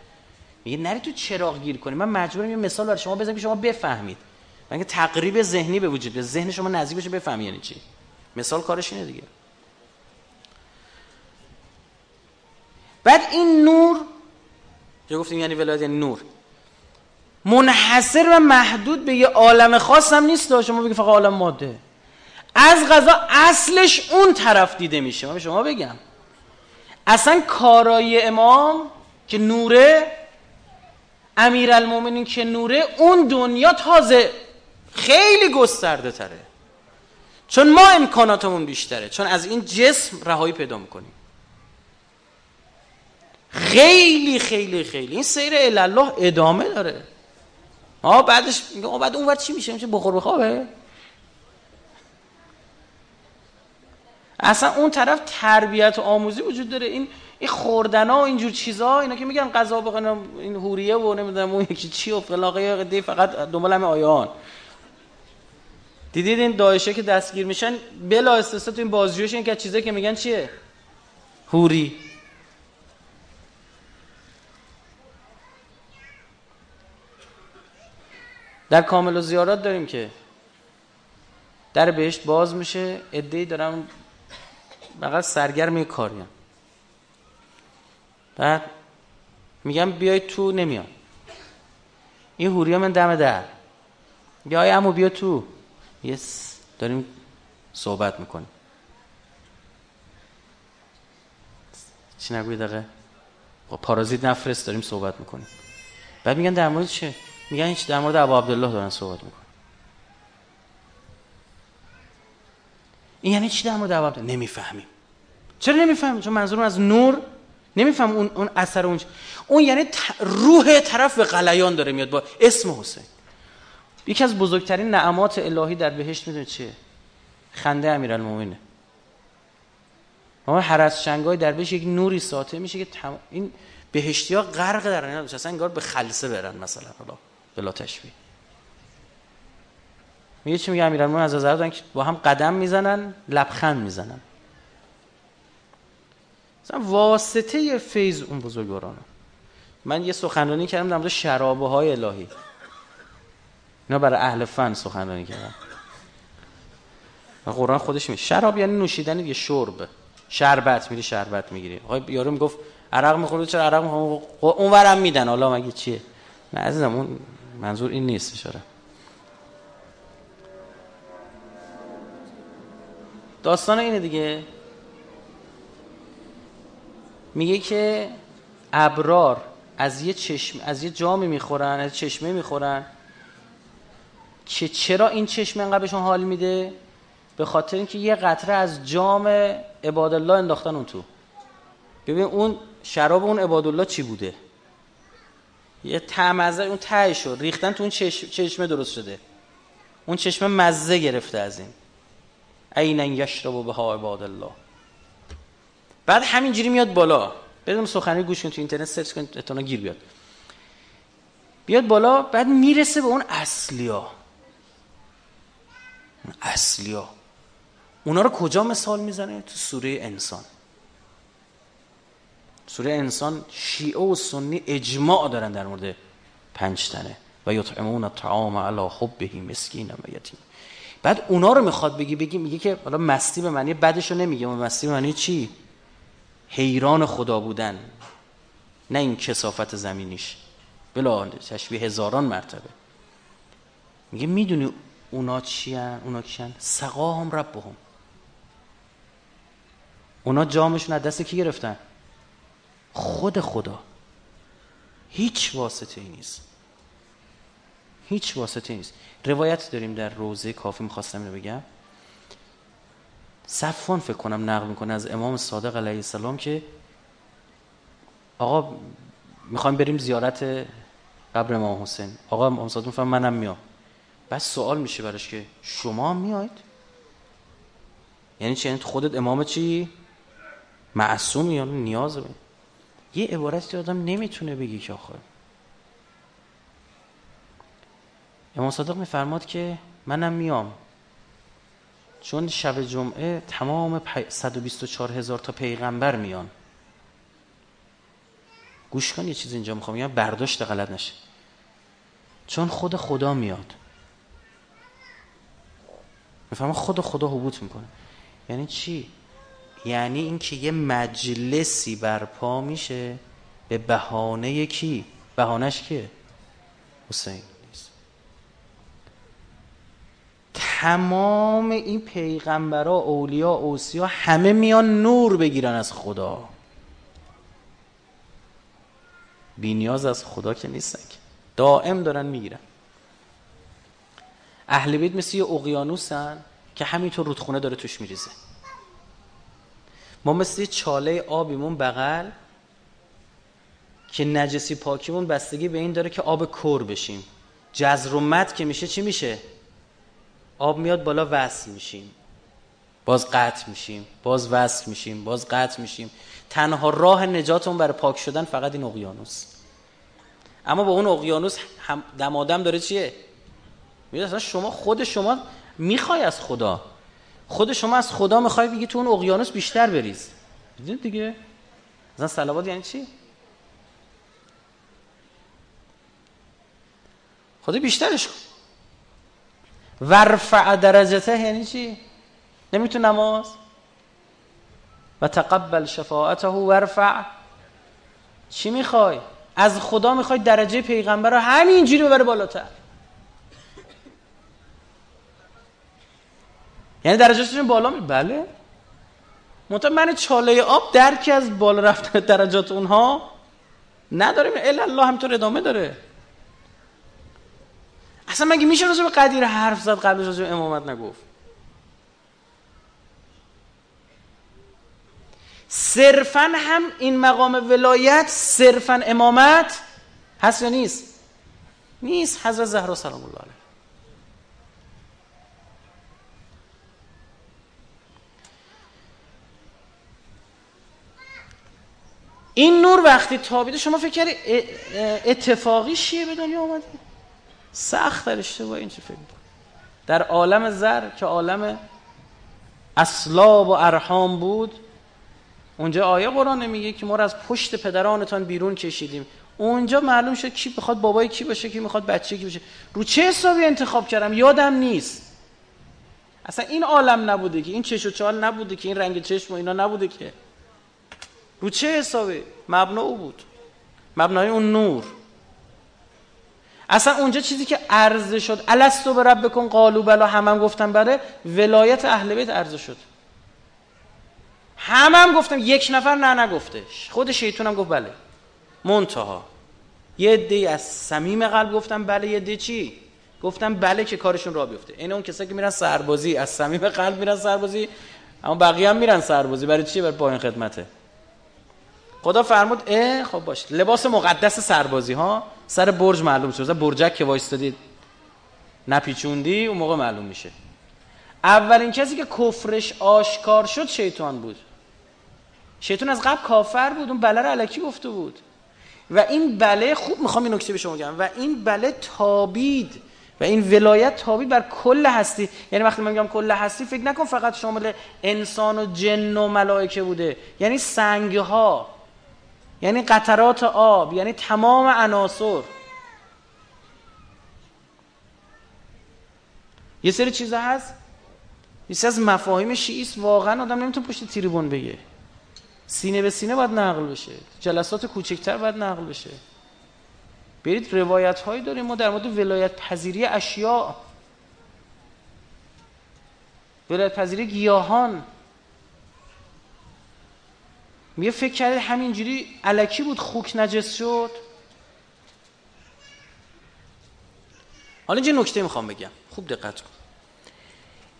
میگه نری تو چراغ گیر کنی. من مجبورم یه مثال برای شما بزنم که شما بفهمید. من تقریب ذهنی به وجود به ذهن شما نزدیک بشه بفهمی یعنی چی. مثال کارش اینه دیگه. بعد این نور که گفتیم یعنی ولایت یعنی نور. منحصر و محدود به یه عالم خاص هم نیست شما بگید فقط عالم ماده. از غذا اصلش اون طرف دیده میشه. من به شما بگم. اصلا کارای امام که نوره المومنین که نوره اون دنیا تازه خیلی گسترده تره. چون ما امکاناتمون بیشتره. چون از این جسم رهایی پیدا می‌کنیم. خیلی خیلی خیلی. این سیر الله ادامه داره. ها بعدش میگه بعد اون چی میشه؟ میشه بخور بخوابه. اصلا اون طرف تربیت و آموزی وجود داره. این این خوردن ها و اینجور چیزا اینا که میگن غذا بخورن این هوریه و نمی‌دونم اون یکی چی و فلاقه فقط دنبال همه آیان دیدید این داعشه که دستگیر میشن؟ بلا استثنا تو این بازجویش این که چیزایی که میگن چیه؟ هوری در کامل و زیارات داریم که در بهشت باز میشه ادهی دارم فقط سرگرم کاری هم. بعد میگم بیای تو نمیان. این هوری من دم در. یا امو بیا تو؟ یس داریم صحبت می‌کنیم. چی نگوی دقیقه؟ با پارازیت نفرست داریم صحبت می‌کنیم. بعد میگن در مورد چه؟ میگن هیچ در مورد عبدالله دارن صحبت می‌کنن. این یعنی چی در مورد عبدالله؟ نمی‌فهمیم. چرا نمی‌فهمیم؟ چون منظورم از نور نمیفهم اون اون اثر اون اون یعنی روح طرف به قلیان داره میاد با اسم حسین. یکی از بزرگترین نعمات الهی در بهشت می‌دونه چیه؟ خنده امیرالمومنینه ما از شنگای در بهش یک نوری ساطع میشه که تم... این بهشتی ها غرق در اینا اصلا انگار به خلصه برن مثلا حالا بلا تشبیه. میگه چی میگه امیرالمومنین؟ از دارن که با هم قدم می‌زنن لبخند می‌زنن. مثلا واسطه فیض اون بزرگوارانه. من یه سخنرانی کردم در مورد شرابه های الهی. اینا برای اهل فن سخنرانی کردن. و قرآن خودش میگه شراب یعنی نوشیدن یه شرب شربت میری شربت می‌گیری. آقای یارو می‌گفت عرق می‌خوره چرا عرق می‌خوره اون ورم میدن. حالا مگه چیه؟ نه عزیزم اون منظور این نیست اشاره. داستان اینه دیگه. میگه که ابرار از یه چشم از یه جامی می‌خورن از چشمه می‌خورن. که چرا این چشمه انقدر بهشون حال میده؟ به خاطر اینکه یه قطره از جام عباد الله انداختن اون تو. ببین اون شراب اون عباد الله چی بوده؟ یه تمزه اون ته شد. ریختن تو اون چشمه درست شده. اون چشمه مزه گرفته از این. عینا یشرب بها عباد الله بعد همینجوری میاد بالا. بدون سخنی گوش کن تو اینترنت سرچ کن اتونا گیر بیاد. بیاد بالا بعد می‌رسه به اون اصلیا. اصلیا اونا رو کجا مثال می‌زنه؟ تو سوره انسان. سوره انسان شیعه و سنی اجماع دارن در مورد پنج تنه. و یطعمون الطعام علی حبه مسکین و یتیم. بعد اونا رو می‌خواد بگی بگی میگه که حالا مستی به معنی بدش رو نمیگه مستی به معنی چی؟ حیران خدا بودن. نه این کسافت زمینیش. بلا تشبیه هزاران مرتبه. میگه می‌دونی اونا چی هن؟ اونا کی هن؟ سقاهم ربهم. اونا جامشون از دست کی گرفتن؟ خود خدا. هیچ واسطه ای نیست. هیچ واسطه نیست. روایت داریم در روزه کافی می‌خواستم اینو بگم. صفان فکر کنم نقل می‌کنه از امام صادق علیه السلام که آقا می‌خوایم بریم زیارت قبر امام حسین. آقا امام صادق میفهم منم میام. بعد سوال میشه براش که شما میاید؟ یعنی چی؟ یعنی خودت امام چی؟ معصومی یا نیاز به یه عبارتی آدم نمی‌تونه بگی که آخر امام صادق میفرماد که منم میام. چون شب جمعه تمام 124 هزار تا پیغمبر میان. گوش کن یه چیز اینجا می‌خوام یا برداشت غلط نشه. چون خود خدا میاد. می‌فهمم خود خدا حبوط می‌کنه. یعنی چی؟ یعنی اینکه یه مجلسی برپا میشه به بهانه کی؟ بهانش کیه؟ حسین. تمام این پیغمبرا اولیا اوسیا همه میان نور بگیرن از خدا. بینیاز از خدا که نیستن که. دائم دارن می‌گیرن. اهل بیت مثل یه اقیانوسن که همینطور رودخونه داره توش میریزه. ما مثل یه چاله آبیمون بغل که نجسی پاکیمون بستگی به این داره که آب کور بشیم. جزر و مد که میشه چی میشه؟ آب میاد بالا وصل میشیم. باز قطع میشیم باز وصل میشیم باز قطع میشیم. تنها راه نجاتمون برای پاک شدن فقط این اقیانوس. اما با اون اقیانوس هم دمادم داره چیه؟ می‌دونی شما خود شما می‌خوای از خدا. خود شما از خدا می‌خوای بگی تو اون اقیانوس بیشتر بریز. دیدید دیگه؟ مثلا صلوات یعنی چی؟ خدا بیشترش کن. ورفع درجته یعنی چی؟ نمیتون نماز. و تقبل شفاعته ورفع چی می‌خوای؟ از خدا می‌خوای درجه پیغمبر رو همینجوری ببره بالاتر. یعنی درجاتشون بالا می بله. منتها من چاله آب درکی از بالا رفتن درجات اونها نداریم. الا الله همینطور ادامه داره. اصلا مگه میشه راجع به قدیر حرف زد قبلش به امامت نگفت؟ صرفا هم این مقام ولایت صرفا امامت هست یا نیست؟ نیست. حضرت زهرا سلام الله علیه. این نور وقتی تابیده شما فکر کردی اتفاقی شیه به دنیا آمده سخت در اشتباه این چه فکر در عالم زر که عالم اسلاب و ارحام بود اونجا آیه قرآن نمیگه که ما را از پشت پدرانتان بیرون کشیدیم. اونجا معلوم شد کی بخواد بابای کی باشه کی می‌خواد بچه کی باشه. رو چه حسابی انتخاب کردم؟ یادم نیست. اصلا این عالم نبوده که این چش و چال نبوده که این رنگ چشم و اینا نبوده که. رو چه حسابی؟ مبنا او بود. مبنای اون نور. اصلا اونجا چیزی که عرضه شد الستو به رب بکن قالو بلا همم هم گفتم بله ولایت اهل بیت عرضه شد. همم هم گفتم یک نفر نه نگفته خود شیطونم گفت بله. منتها. یه دی از صمیم قلب گفتم بله یه دی چی؟ گفتم بله که کارشون را بیفته. این اون کسایی که میرن سربازی از صمیم قلب میرن سربازی اما بقیه هم میرن سربازی. برای چی؟ برای پایین خدمته. خدا فرمود اه خب باش. لباس مقدس سربازی ها سر برج معلوم شد. برجک که وایستادی نپیچوندی اون موقع معلوم میشه. اولین کسی که کفرش آشکار شد شیطان بود. شیطان از قبل کافر بود اون بله رو علکی گفته بود. و این بله خوب می‌خوام این نکته به شما بگم. و این بله تابید. و این ولایت تابید بر کل هستی. یعنی وقتی من میگم کل هستی فکر نکن فقط شامل انسان و جن و ملائکه بوده. یعنی سنگ ها یعنی قطرات آب یعنی تمام عناصر. یه سری چیزا هست. یه از مفاهیم شیعیست واقعا آدم نمی‌تونه پشت تریبون بگه. سینه به سینه باید نقل بشه. جلسات کوچکتر باید نقل بشه. برید روایت هایی داریم. ما در مورد ولایت پذیری اشیاء. ولایت پذیری گیاهان. میگه فکر کرده همینجوری علکی بود خوک نجس شد؟ حالا اینجا نکته می‌خوام بگم. خوب دقت کن.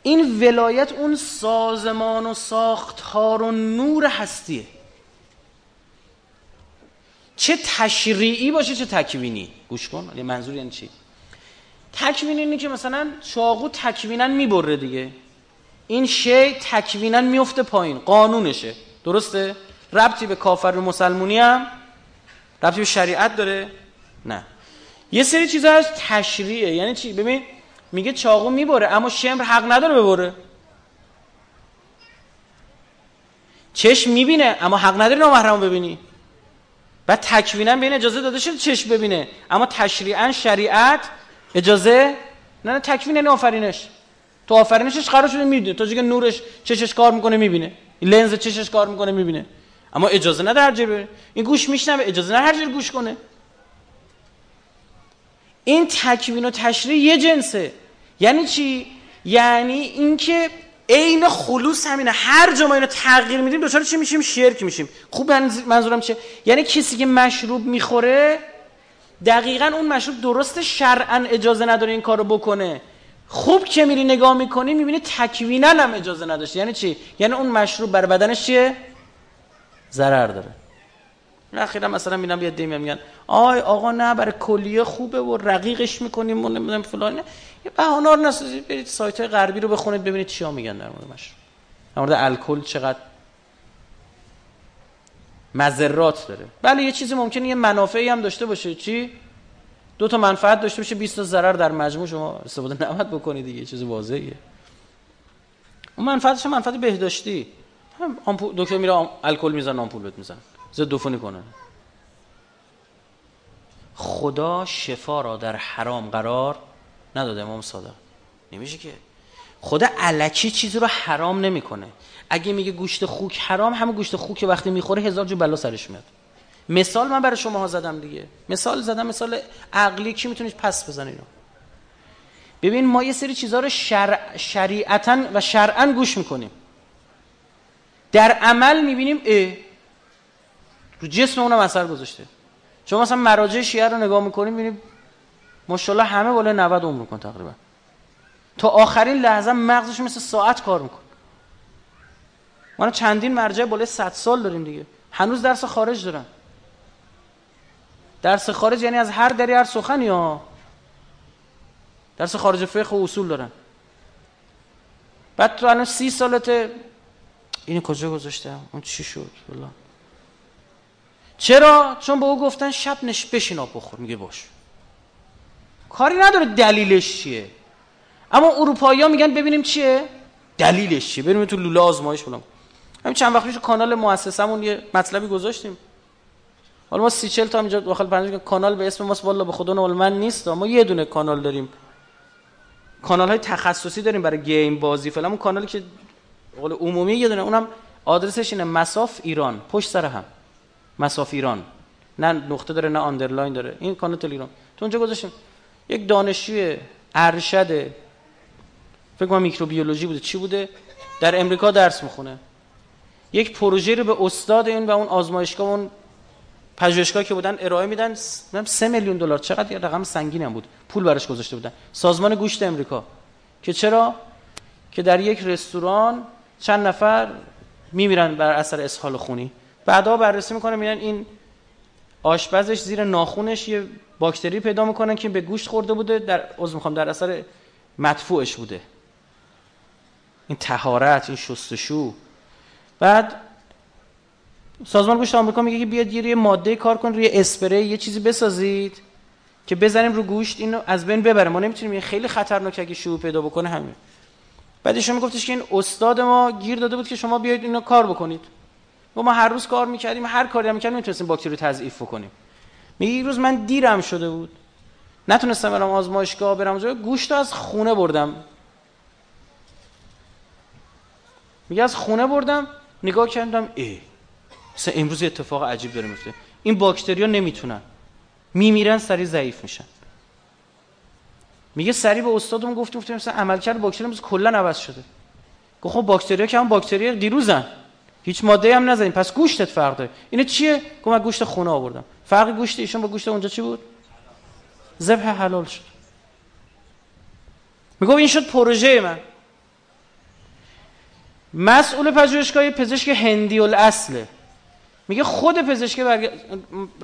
این ولایت اون سازمان و ساختار و نور هستیه. چه تشریعی باشه چه تکوینی؟ گوش کن. منظور یعنی چی؟ تکوینی اینه که مثلا چاقو تکوینا می‌بره دیگه. این شی تکوینا میفته پایین. قانونشه. درسته؟ ربطی به کافر و مسلمونی هم ربطی به شریعت داره؟ نه. یه سری چیزا از تشریعه. یعنی چی؟ ببین میگه چاقو می‌بره اما شمر حق نداره ببره. چشم می‌بینه اما حق نداره نامحرم ببینی. بعد تکوینا بین اجازه داده شده چشم ببینه. اما تشریعا شریعت اجازه نه نه تکوین یعنی آفرینش. تو آفرینشش قرار شده می‌دونه تا که نورش چشش کار می‌کنه می‌بینه. لنز چشش کار می‌کنه می‌بینه. اما اجازه نه در جبه این گوش میشنوه اجازه نه هر جور گوش کنه. این تکوین و تشریع یه جنسه. یعنی چی؟ یعنی اینکه عین خلوص همینه. هر جا ما اینو تغییر میدیم دچار چی میشیم؟ شرک میشیم. خوب منظورم چیه؟ یعنی کسی که مشروب می‌خوره دقیقا اون مشروب درست شرعا اجازه نداره این کارو بکنه. خوب که میری نگاه می‌کنی می‌بینی تکوینا هم اجازه نداشته. یعنی چی؟ یعنی اون مشروب بر بدنش چیه؟ ضرر داره. اخیرا مثلا میرم یه دیمی میگن آی آقا نه برای کلیه خوبه و رقیقش می‌کنیم و نمی‌دونم فلان. یه بهانه رو نسازید برید سایت غربی رو بخونید ببینید چیا میگن در مورد مشروب. در مورد الکل چقدر مذرات داره. بله یه چیزی ممکنه یه منافعی هم داشته باشه. چی؟ دو تا منفعت داشته باشه 20 تا ضرر در مجموع. شما استفاده نباید بکنید دیگه چیز واضحه اون منفعتش منفعت بهداشتی. هم دکتر میره الکل می‌زنه آمپول بهت می‌زنه. ضد عفونی کنه. خدا شفا را در حرام قرار نداده امام صادق. نمیشه که خدا علکی چیزی رو حرام نمی‌کنه. اگه میگه گوشت خوک حرام همه گوشت خوک وقتی می‌خوره هزار جو بلا سرش میاد. مثال من برای شما ها زدم دیگه. مثال زدم مثال عقلی. کی می‌تونید پس بزنه اینو؟ ببین ما یه سری چیزها رو شر... شریعتا و شرعا گوش می‌کنیم. در عمل می‌بینیم اه. رو جسم اونم اثر گذاشته. چون مثلا مراجع شیعه رو نگاه می‌کنیم می‌بینیم ماشاءالله همه بالای 90 عمر کن تقریبا. تا آخرین لحظه مغزش مثل ساعت کار می‌کنه. ما چندین مرجع بالای 100 سال داریم دیگه. هنوز درس خارج دارن. درس خارج یعنی از هر دری هر سخنی ها. درس خارج فقه و اصول دارن. بعد تو الان سی سالته. اینو کجا گذاشتم؟ اون چی شد؟ والله. چرا؟ چون به او گفتن شب نش بشین بخور. میگه باش. کاری نداره دلیلش چیه. اما اروپایی ها میگن ببینیم چیه؟ دلیلش چیه. بریم تو لوله آزمایش کنم همین چند وقت پیش کانال مؤسسمون یه مطلبی گذاشتیم. حالا ما سی چل تا اینجا داخل پنج کانال به اسم ماست. والا به خدا من نیست. ما یه دونه کانال داریم. کانال های تخصصی داریم برای گیم بازی فلان. اون کانالی که قول عمومی یه دونه اونم آدرسش اینه مصاف ایران پشت سر هم. مصاف ایران. نه نقطه داره نه underline داره. این کانال تلگرام. تو اونجا گذاشتیم. یک دانشجوی ارشد فکر کنم میکروبیولوژی بوده. چی بوده؟ در امریکا درس می‌خونه. یک پروژه رو به استاد این و اون آزمایشگاه اون پژوهشگاه که بودن ارائه میدن. سه میلیون دلار. چقدر یه رقم سنگین هم بود. پول براش گذاشته بودن. سازمان گوشت امریکا. که چرا؟ که در یک رستوران چند نفر میمیرن بر اثر اسهال خونی. بعدا بررسی می‌کنه میگن این آشپزش زیر ناخونش یه باکتری پیدا می‌کنن که به گوشت خورده بوده در عضو می‌خوام در اثر مدفوعش بوده. این تهارت این شستشو. بعد سازمان گوشت آمریکا میگه که بیاد یه ماده کار کن روی اسپری یه چیزی بسازید که بزنیم رو گوشت اینو از بین ببره ما نمی‌تونیم خیلی خطرناکه اگه شو پیدا بکنه همین. بعد ایشون میگفتش که این استاد ما گیر داده بود که شما بیاید اینو کار بکنید. و ما هر روز کار می‌کردیم هر کاری هم می‌کردیم می‌تونستیم باکتری رو تضعیف بکنیم. میگه یه روز من دیرم شده بود. نتونستم برم آزمایشگاه برم جای گوشت از خونه بردم. میگه از خونه بردم نگاه کردم ای مثلا امروز اتفاق عجیب داره میفته این باکتریا نمی‌تونن. میمیرن سری ضعیف میشن. میگه سری به استادمون گفتیم گفتیم مثلا عملکرد باکتری امروز کلا عوض شده. گفت خب باکتریا که هم باکتری دیروزن. هیچ ماده هم نزنیم پس گوشتت فرق داره. اینه چیه؟ گفت من گوشت خونه آوردم. فرق گوشت ایشون با گوشت اونجا چی بود؟ ذبح حلال شد. میگه این شد پروژه من. مسئول پژوهشگاه پزشک هندی الاصله. میگه خود پزشک برگ...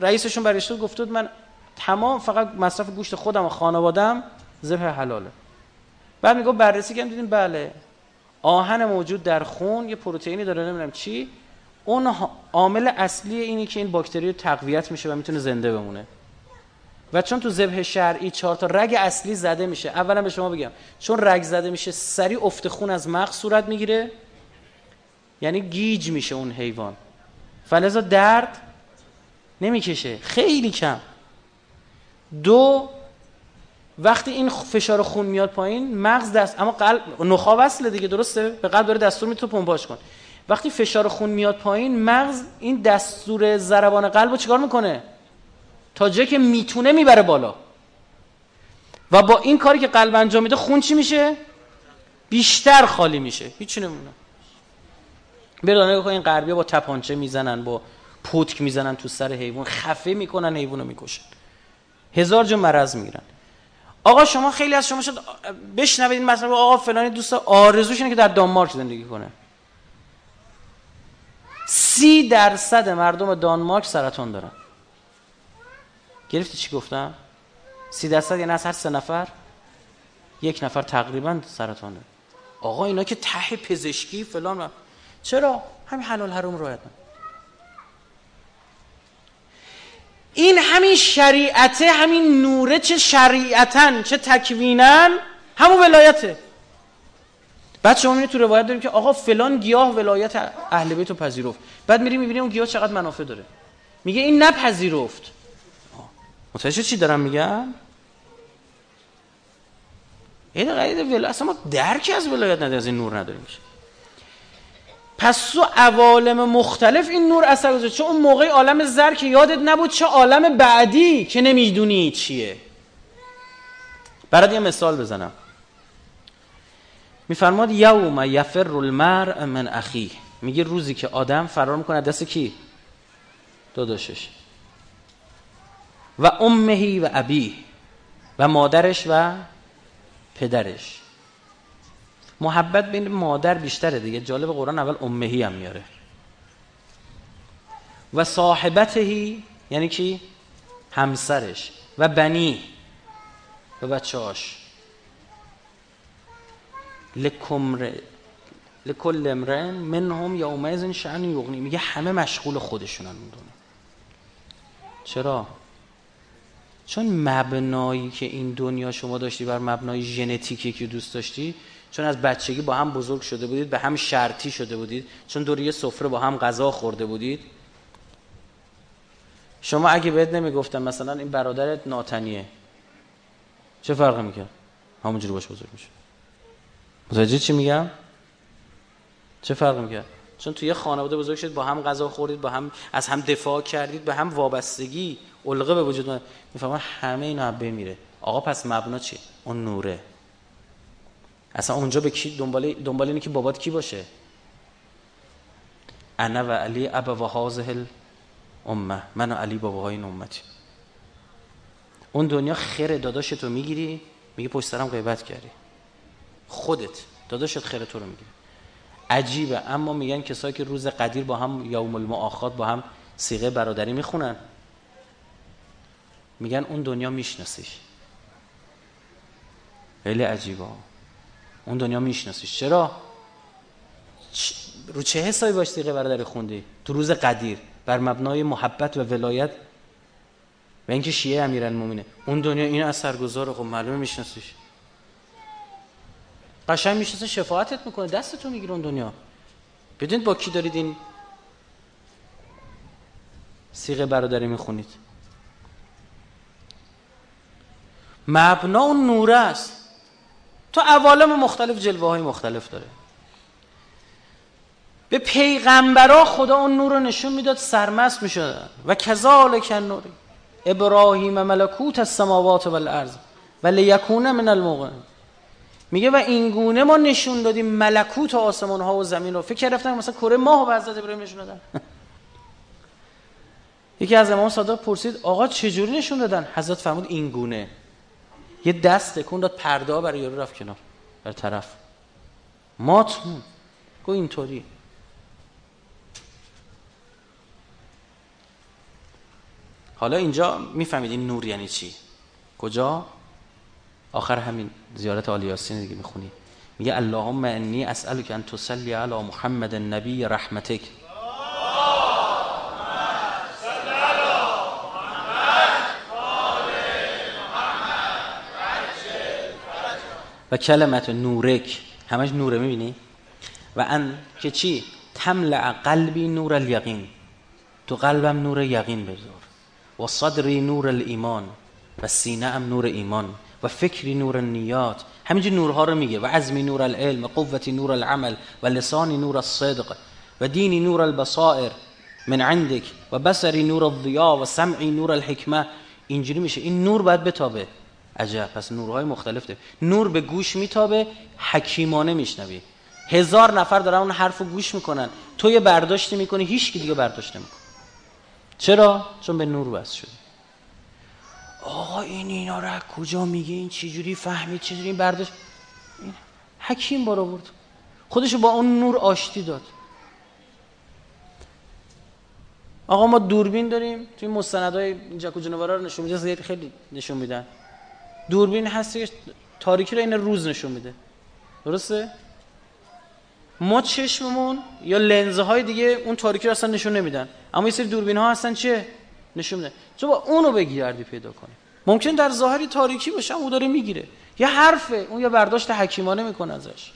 رئیسشون برگشت گفت من تمام فقط مصرف گوشت خودم و خانوادم ذبح حلاله. بعد میگه بررسی کردیم دیدیم بله آهن موجود در خون یه پروتئینی داره نمی‌دونم چی. اون عامل اصلی اینی که این باکتری تقویت میشه و می‌تونه زنده بمونه. و چون تو ذبح شرعی چهار تا رگ اصلی زده میشه اولا به شما بگم چون رگ زده میشه سری افت خون از مغز صورت می‌گیره یعنی گیج میشه اون حیوان. فلزا درد نمی‌کشه خیلی کم. دو وقتی این فشار خون میاد پایین مغز دست اما قلب نخا وصله دیگه درسته؟ به قلب داره دستور تو پمپاژ کن. وقتی فشار خون میاد پایین مغز این دستور ضربان قلب رو چیکار می‌کنه؟ تا جایی که می‌تونه می‌بره بالا. و با این کاری که قلب انجام میده خون چی میشه؟ بیشتر خالی میشه. هیچی نمونه. برانه این غربی با تپانچه می‌زنن با پوتک می‌زنن تو سر حیوان. خفه می‌کنن حیوان رو می‌کشن. هزار جو مرض می‌گیرن. آقا شما خیلی از شما شد بشنوید این مثلا آقا فلانی دوست آرزوش اینه که در دانمارک زندگی کنه. سی درصد مردم دانمارک سرطان دارن. گرفتی چی گفتم؟ سی درصد یعنی از هر سه نفر یک نفر تقریبا سرطان داره آقا اینا که ته پزشکی فلان چرا؟ همین حلال حرام رعایت این همین شریعته همین نوره چه شریعتن چه تکوینن همون ولایته. بعد شما می‌بینید تو روایت داریم که آقا فلان گیاه ولایت اهل بیت رو پذیرفت. بعد میریم می‌بینیم اون گیاه چقدر منافع داره. میگه این نپذیرفت. متوجه چی دارم میگم؟ این دقیقه ولایت اصلا ما درکی از ولایت نداریم از این نور نداریم پس تو عوالم مختلف این نور اثر گذاره چون اون موقع عالم زر که یادت نبود چه عالم بعدی که نمی‌دونی چیه. برات یه مثال بزنم. میفرماد یوم یفر المرء من اخی میگه روزی که آدم فرار می‌کنه دست کی؟ داداشش. و امهی و ابی و مادرش و پدرش. محبت بین مادر بیشتره دیگه. جالب قرآن اول امهی هم میاره. و صاحبتهی یعنی کی? همسرش. و بنی. و بچه هاش لکمر لکل امرن منهم یومئذ شأن یغنی. میگه همه مشغول خودشونن اون چرا؟ چون مبنایی که این دنیا شما داشتی بر مبنای ژنتیکی که دوست داشتی چون از بچگی با هم بزرگ شده بودید به هم شرطی شده بودید چون دور یه سفره با هم غذا خورده بودید. شما اگه بهت نمی‌گفتم مثلا این برادرت ناتنیه چه فرقی می‌کرد؟ همونجوری باش بزرگ میشه. متوجه چی میگم؟ چه فرقی می‌کرد؟ چون توی یه خانواده بزرگ شد با هم غذا خوردید با هم از هم دفاع کردید به هم وابستگی علقه به وجود می‌فهمن همه اینا به میره. آقا پس مبنا چی اون نوره. اصلا اونجا به کی دنبال دنبال اینه که بابات کی باشه؟ انا و علی ابا و هازه امه من و علی باباهای این امتی اون دنیا خیر داداشتو می‌گیری میگه پشت سرم غیبت کردی. خودت داداشت خیر تو رو می‌گیری. عجیبه اما میگن کسایی که روز قدیر با هم یوم المعاخات با هم سیغه برادری می‌خونن. میگن اون دنیا میشناسیش. خیلی عجیبه. اون دنیا میشناسیش. چرا؟ رو چه حسابی باش سیغه برادری خوندی؟ تو روز قدیر بر مبنای محبت و ولایت. و اینکه شیعه امیرالمومنینه اون دنیا این اثرگذاره خب معلومه میشناسیش. قشنگ می‌شناسه شفاعتت می‌کنه دستتو می‌گیره اون دنیا. بدونید با کی دارید این سیغه برادری می‌خونید. مبنا اون نوره است. تو عوالم مختلف جلوه های مختلف داره. به پیغمبرا خدا اون نور رو نشون می‌داد سرمست می‌شدن. و کذالک نوری ابراهیم ملکوت السماوات والارض و لیکون من الموقع میگه و این گونه ما نشون دادیم ملکوت آسمان ها و زمین رو. فکر رفتن مثلا کره ماه به حضرت ابراهیم نشون دادن. یکی از امام صادق پرسید آقا چجوری نشون دادن؟ حضرت فرمود این گونه. یه دست تکون داد پرده برای یارو رفت کنار بر طرف. مات گو اینطوری. حالا اینجا می‌فهمید این نور یعنی چی؟ کجا؟ آخر همین زیارت آل یاسین دیگه می‌خونی. میگه اللهم انی اسالک ان تصلی علی محمد النبی رحمتک. و کلمت نورک. همش نوره می‌بینی؟ و ان که چی؟ تملع قلبی نور الیقین. تو قلبم نور یقین بذار. و صدری نور الایمان و سینه ام نور ایمان. و فکری نور نیات. همینجور نورها رو میگه. و عزمی نور العلم. و قوتی نور العمل. و لسانی نور الصدق. و دینی نور البصائر. من عندك و بصری نور الضیا و سمعی نور الحکمه. اینجوری میشه. این نور باید بتابه. عجب. پس نورهای مختلف ده. نور به گوش میتابه حکیمانه میشنوی. هزار نفر دارن اون حرف رو گوش می‌کنن. تو یه برداشتی می‌کنی هیچ کی دیگه برداشت نمی‌کنه. چرا؟ چون به نور بس شده آقا این اینا رو کجا میگه این چجوری فهمید؟ چجوری این برداشت؟ این حکیم بارا برد خودشو با اون نور آشتی داد. آقا ما دوربین داریم. توی مستندهای اینجا جنوارا رو نشون میده خیلی نشون میدن. دوربین هستی تاریکی رو این روز نشون میده. درسته؟ ما چشممون یا لنزهای دیگه اون تاریکی رو اصلا نشون نمیدن. اما یه سری دوربین ها هستن چیه نشون میده تو با اونو بگیردی پیدا کنی. ممکن در ظاهری تاریکی باشه اون داره می‌گیره. یه حرفه اون یه برداشت حکیمانه می‌کنه ازش.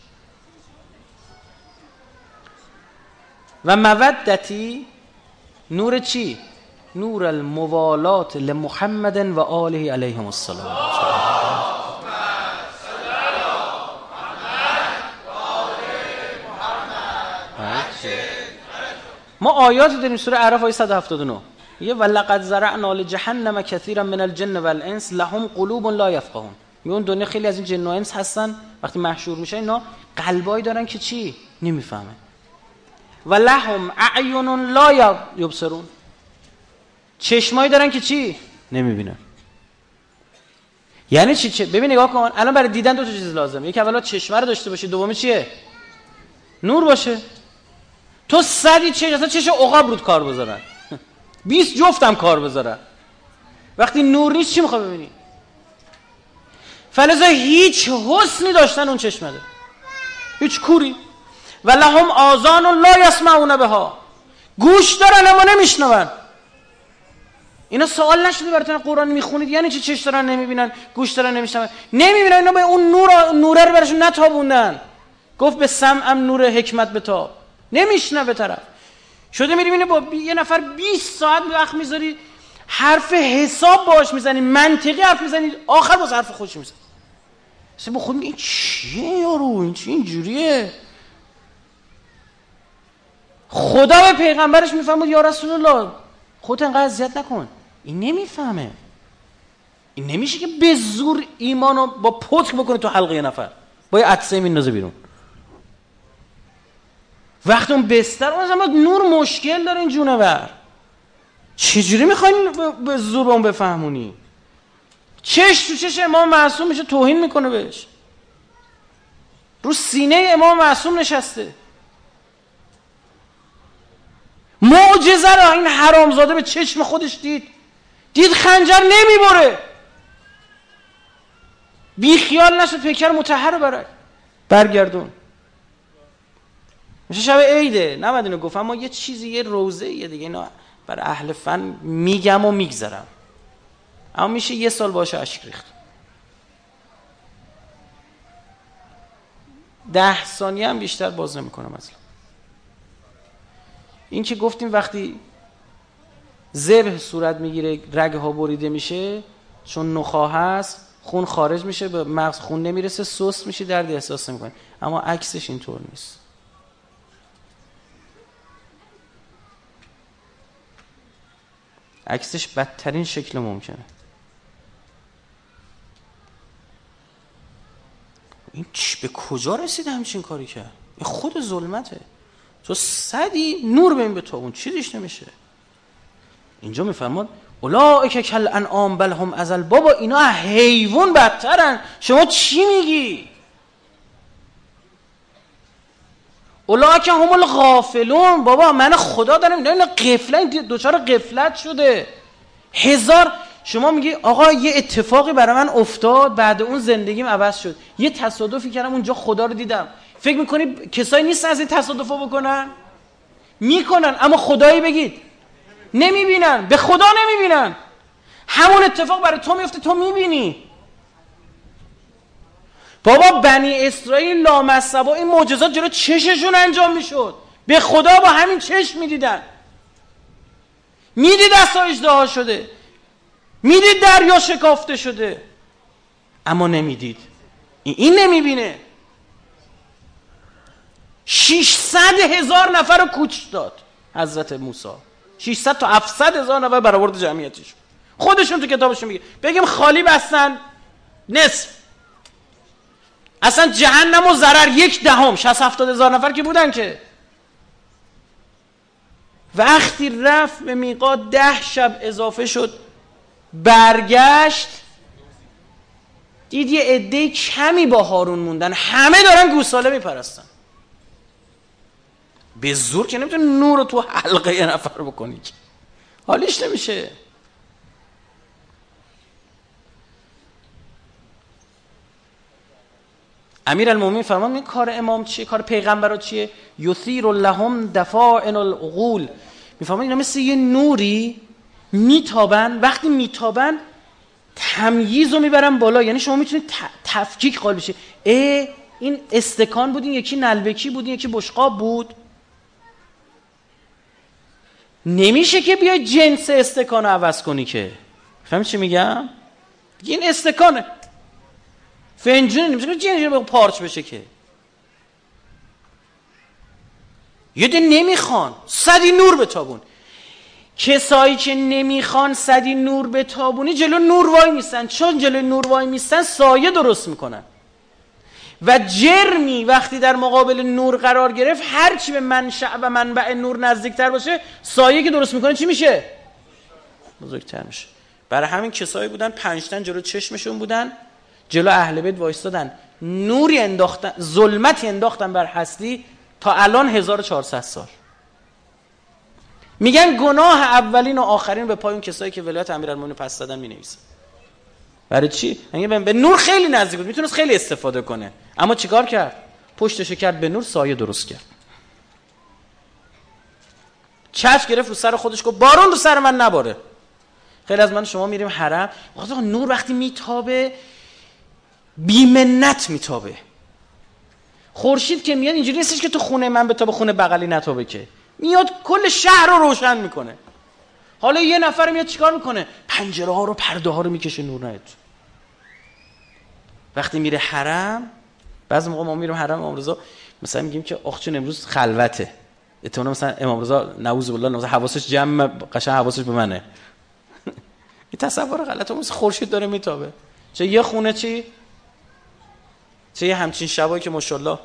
و مودتی نور چی؟ نور الموالات لمحمد و آله علیهم السلام. ما آیاتی داریم سوره اعراف آیه 179 یه ولقد زرعنا لجهنم كثيرا من الجن والانس لهم قلوب لا يفقهون اون دنیا خیلی از این جن و انس هستن. وقتی محشور میشه اینا قلبایی دارن که چی؟ نمی‌فهمه. و لهم اعین لا یبصرون. چشمایی دارن که چی؟ نمی‌بینن یعنی چی؟ ببین نگاه کن. الان برای دیدن دو تا چیز لازمه. یکی اولا چشمه رو داشته باشی دومی چیه؟ نور باشه. تو صدی چه اصلا چش عقاب رود کار بذارن. 20 جفتم کار بذارن. وقتی نور نیست چی می‌خوای ببینی؟ فلزا هیچ حسنی داشتن اون چشمه ده هیچ کوری. و لهم آزان و لا یسمعون بها. گوش دارن اما نمیشنون. اینا سوال نشده براتون قرآن می‌خونید. یعنی چی چش دارن نمی‌بینن گوش دارن نمیشنون؟ نمی‌بینن اینا به اون نور نوره رو براشون نتابوندن. گفت به سمعم نور حکمت بتاب به طرف. شده میری با یه نفر 20 ساعت وقت می‌ذاری حرف حساب باش می‌زنی منطقی حرف می‌زنی آخر باز حرف خودش می‌زنی مثلا با خود این چیه یارو؟ این چی اینجوریه؟ خدا به پیغمبرش می‌فهمد یا رسول الله خودت انقدر اذیت نکن. این نمی‌فهمه. این نمیشه که به زور ایمانو با پتک بکنه تو حلقه نفر. با یه عدسه میندازه بیرون. وقتی اون بستر اون نور مشکل داره این جونور. چجوری می‌خواین به زور اون بفهمونی؟ چش تو چش امام معصوم میشه توهین می‌کنه بهش. رو سینه امام معصوم نشسته. معجزه را این حرامزاده به چشم خودش دید. دید خنجر نمی‌بره. بی خیال نشد پیکر متحر برای برگردون. میشه شب عیده. نباید اینو گفت. اما یه چیزی یه روزه یه دیگه. اینا برای اهل فن میگم و میگذرم. اما میشه یه سال باشه اشک ریخت. ده ثانیه هم بیشتر باز نمی‌کنم اصلا. این که گفتیم وقتی ذبح صورت می‌گیره رگ ها بریده میشه چون نخواه هست خون خارج میشه به مغز خون نمی‌رسه سست میشه درد احساس نمی‌کنه. اما عکسش اینطور نیست. عکسش بدترین شکل ممکنه. این به کجا رسید همچین کاری کرد این خود ظلمته. تو صدی نور بین به تو اون چیزیش نمیشه؟ اینجا میفرماد اولائک کل انعام بل هم ازل. بابا اینا حیوان بدترن. شما چی میگی؟ که هم الغافلون. بابا من خدا دارم اینا قفلت دوچار قفلت شده. هزار شما میگی آقا یه اتفاقی برای من افتاد بعد اون زندگیم عوض شد. یه تصادفی کردم اونجا خدا رو دیدم. فکر می‌کنی کسایی نیستن از این تصادف بکنن؟ می‌کنن اما خدایی بگید. نمی‌بینن. به خدا نمی‌بینن. همون اتفاق برای تو میفته تو می‌بینی. بابا بنی اسرائیل لامصبا این معجزات جلو چششون انجام می‌شد. به خدا با همین چشم می‌دیدن. می‌دید دستا اجدها شده. می‌دید دریا شکافته شده. اما نمی‌دید. این نمی‌بینه. 600 هزار نفر رو کوچ داد حضرت موسی. 600 تا 700 هزار نفر برآورد جمعیتش خودشون تو کتابشون میگه. بگیم خالی بستن. نصف. اصلا جهنم و ضرر یک دهم. 60 70 هزار نفر که بودن که. وقتی رفت به میقات ده شب اضافه شد برگشت دید یه عده کمی با هارون موندن. همه دارن گوساله میپرستن. به زور که نمی‌تونه نور رو تو حلقه یه نفر بکنی که. حالیش نمیشه. امیر المومین فرمان این کار امام چیه؟ کار پیغمبر چیه؟ یثیر لهم دفاعن العقول می‌فهمن اینا مثل یه نوری میتابن وقتی میتابن تمییز رو می‌برن بالا. یعنی شما می‌تونید تفکیک قال بشه ای این استکان بود این یکی نلبکی بود این یکی بشقاب بود. نمیشه که بیای جنس استکان رو عوض کنی که. فهمی چی میگم؟ این استکانه فنجون نمیشه که جنس پارچ بشه که. یه ده نمی‌خوان صدی نور به تابون. کسایی که نمی‌خوان صدی نور به تابونی جلو نور وای میستن. چون جلو نور وای میستن سایه درست می‌کنن. و جرمی وقتی در مقابل نور قرار گرفت هرچی به منشأ و منبع نور نزدیکتر باشه سایه که درست می‌کنه چی میشه؟ بزرگتر میشه. برای همین کسایی بودن پنجتن جلو چشمشون بودن جلو اهل بیت وایستادن. نوری انداختن ظلمتی انداختن بر هستی تا الان 1400 سال. میگن گناه اولین و آخرین به پای اون کسایی که ولایت امیرالمومنین پس دادن می‌نویسن. برای چی؟ میگه به نور خیلی نزدیک بود. می‌تونست خیلی استفاده کنه. اما چیکار کرد؟ پشتشو کرد به نور سایه درست کرد. چشم گرفت رو سر خودش گفت بارون رو سر من نباره. خیلی از من شما میریم حرم. نور وقتی میتابه بیمنت میتابه. خورشید که میاد اینجوری نیستش که تو خونه من به تا به خونه بغلی نتابه که. میاد کل شهر رو روشن می‌کنه. حالا یه نفر میاد چیکار می‌کنه؟ پنجره ها رو پرده ها رو می‌کشه نور نهت وقتی میره حرم بعضی موقع ما میریم حرم امام رضا مثلا میگیم که آخ چون امروز خلوته. احتمالاً مثلا امام رضا نعوذ بالله نعوذ حواسش جمع قشنگ حواسش به منه. این تصور غلطه. مثل خورشید داره میتابه. چه یه خونه چی؟ چه یه همچین شبایی که ماشاءالله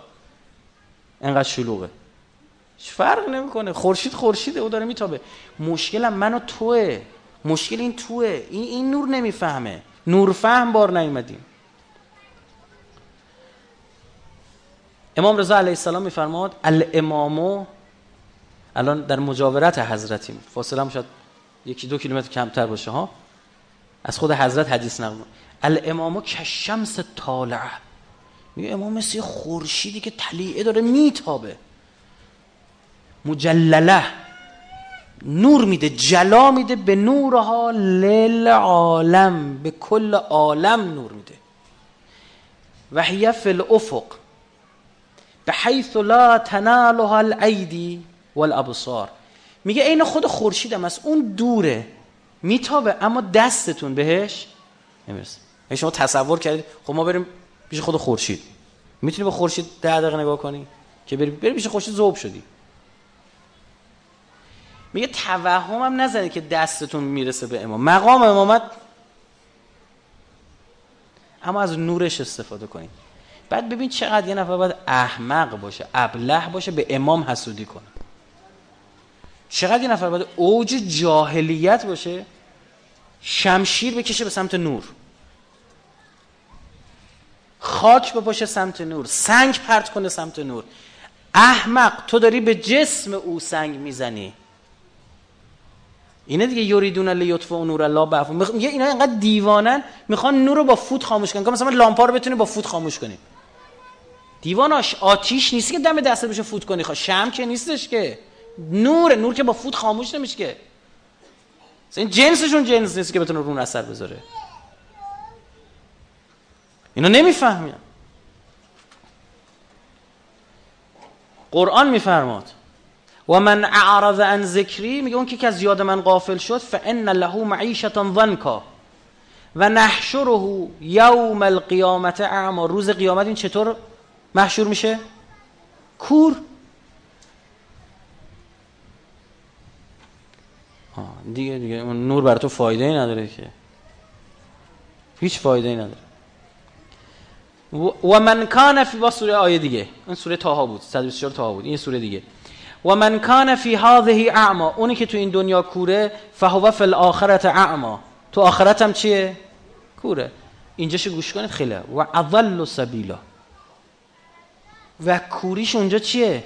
انقدر شلوغه. فرق نمی‌کنه. خورشید خورشیده او داره میتابه. مشکلم من و توه. مشکل این توه. این, این نور نمی‌فهمه. نور فهم بار نیومدیم. امام رضا علیه السلام میفرماد الامامو الان در مجاورت حضرتیم. فاصله هم شاید یکی دو کیلومتر کمتر باشه ها؟ از خود حضرت حدیث نقل الامامو کشمس طالعه. میگه امام مثل خورشیدی که طلیعه داره میتابه. مجلله. نور میده جلا میده به نورها للعالم به کل عالم نور میده. و هی فی الافق به حیث لا تنالها الایدی والابصار. میگه عین خود خورشید هم است اون دوره میتابه اما دستتون بهش نمی‌رسه. شما تصور کردید خب ما بریم پیش خود خورشید. می‌تونی به خورشید ده دقیقه نگاه کنی که بری بری پیش خورشید ذوب شدی. میگه توهم هم نزنید که دستتون می‌رسه به امام. مقام امامت اما از نورش استفاده کنید. بعد ببین چقدر یه نفر باید احمق باشه ابله باشه به امام حسودی کنه. چقدر یه نفر باید اوج جاهلیت باشه شمشیر بکشه به سمت نور. خاک بپاشه سمت نور سنگ پرت کنه سمت نور. احمق تو داری به جسم او سنگ می‌زنی. اینه دیگه یریدون لیطفئ نور الله بعفو میگه اینا اینقدر دیوانن می‌خوان نور رو با فوت خاموش کنن. مثلا لامپا رو بتونی با فوت خاموش کنی. دیواناش آتیش نیست که دم دست بشه فوت کنی. خواه شم که نیستش که. نور نور که با فوت خاموش نمیشه که. این جنسشون جنس نیست که بتونه رون اثر بذاره. اینا نمی‌فهمن. قرآن میفرماد. و من اعرض عن ذکری میگه اون که از یاد من غافل شد فان له معیشتا ضنکا و نحشره یوم القیامت اعما. روز قیامت این چطور محشور میشه؟ کور. دیگه دیگه اون نور بر تو فایده ای نداره که. هیچ فایده ای نداره. و من کان فی با سوره آیه دیگه. این سوره تاها بود 124 تاها بود. این سوره دیگه. و من کان فی هذه اعما اونی که تو این دنیا کوره فهو فی الاخرت اعما تو آخرت هم چیه کوره اینجاش گوش کنید خیلی و اضل سبیلا و کوریش اونجا چیه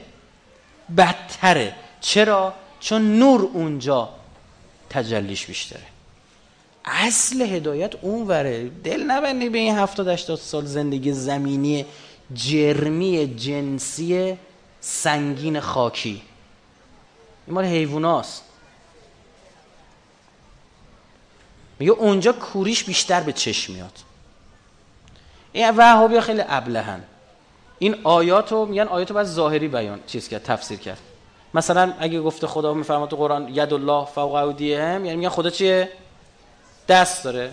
بدتره چرا چون نور اونجا تجلیش بیشتره اصل هدایت اون وره دل نبندی به این هفتاد هشتاد سال زندگی زمینی جرمی جنسی سنگین خاکی. این مال حیواناست. میگه اونجا کوریش بیشتر به چشم میاد. این وهابی خیلی ابلهن. این آیات رو میگن آیات رو باید ظاهری بیان چیز کرد تفسیر کرد. مثلا اگه گفته خدا میفرماد تو قرآن ید الله فوق هم یعنی میگن خدا چیه؟ دست داره.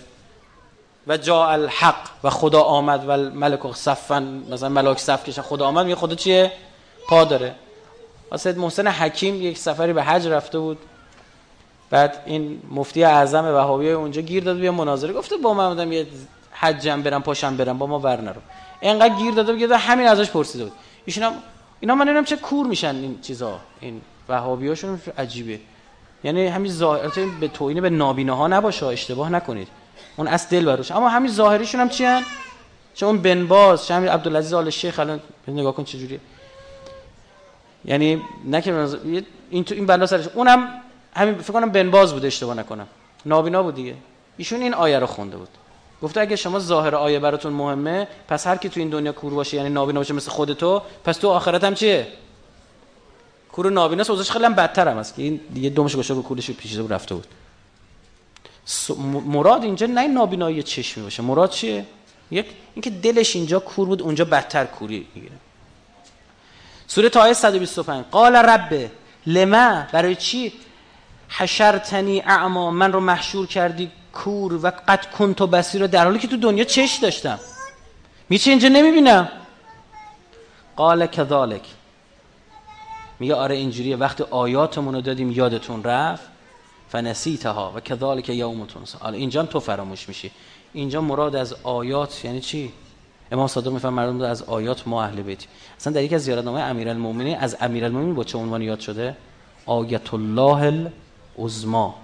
و جا الحق و خدا آمد و ملک صفن مثلا ملاک صف کشن خدا آمد میگه خدا چیه؟ پا داره. سید محسن حکیم یک سفری به حج رفته بود. بعد این مفتی اعظم وهابی اونجا گیر داد بیا مناظره گفته با من بودم یه حجم برم پاشم برم با ما ور نرو. اینقدر گیر داده بود همین ازش پرسیده بود. ایشون اینا من نمی‌دونم چه کور میشن این چیزا. این وهابیاشون عجیبه. یعنی همین ظاهر به توهین به نابیناها نباشه اشتباه نکنید. اون اصل دل بروش اما همین ظاهریشون هم چی هن؟ چه اون بن باز چه همین عبدالعزیز آل شیخ الان نگاه کن چه جوریه. یعنی نه که این تو این بلا سرش اونم همین فکر کنم بن باز بود اشتباه نکنم. نابینا بود دیگه. ایشون این آیه رو خونده بود. گفته اگه شما ظاهر آیه براتون مهمه پس هر کی تو این دنیا کور باشه یعنی نابینا باشه مثل خودتو پس تو آخرت هم چیه؟ کور نابینا اوضاعش خیلی هم بدتر هم است که این دیگه دومش گوشه به کورش پیچیده رفته بود. مراد اینجا نه نابینایی چشمی باشه. مراد چیه؟ یک اینکه دلش اینجا کور بود اونجا بدتر کوری می‌گیره. سوره تای 125 قال رب لما؟ برای چی؟ حشرتنی اعما من رو محشور کردی کور و قد کنت و بسیر در حالی که تو دنیا چش داشتم. میچه اینجا نمی‌بینم؟ قال کذالک. میگه آره اینجوریه وقتی آیاتمون رو دادیم یادتون رفت فنسیتها و کذالک یومتون حالا اینجا تو فراموش میشی. اینجا مراد از آیات یعنی چی؟ امام صادق میفهم مردم از آیات ما اهل بیت. اصلا در یک از زیارتنامه امیرالمومنین از امیرالمومنین با چه عنوان یاد شده؟ آیت الله العظما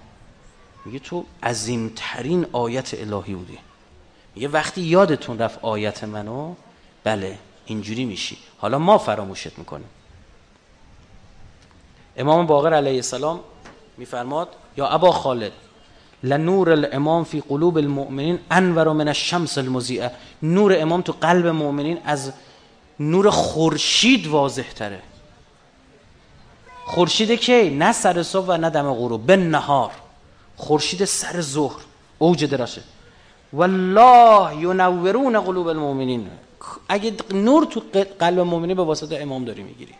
میگه تو عظیمترین آیت الهی بودی. میگه وقتی یادتون رفت آیت منو بله اینجوری میشی. حالا ما فراموشت می‌کنیم. امام باقر علیه السلام میفرماد یا ابا خالد لنور الامام فی قلوب المؤمنین انور من الشمس المضیئه نور امام تو قلب مؤمنین از نور خورشید واضح تره. خورشید کی؟ نه سر صبح و نه دم غروب. به نهار خورشید سر ظهر. اوج دراشه. والله ینورون قلوب المؤمنین. اگه نور تو قلب مؤمنین به واسطه امام داری می‌گیری.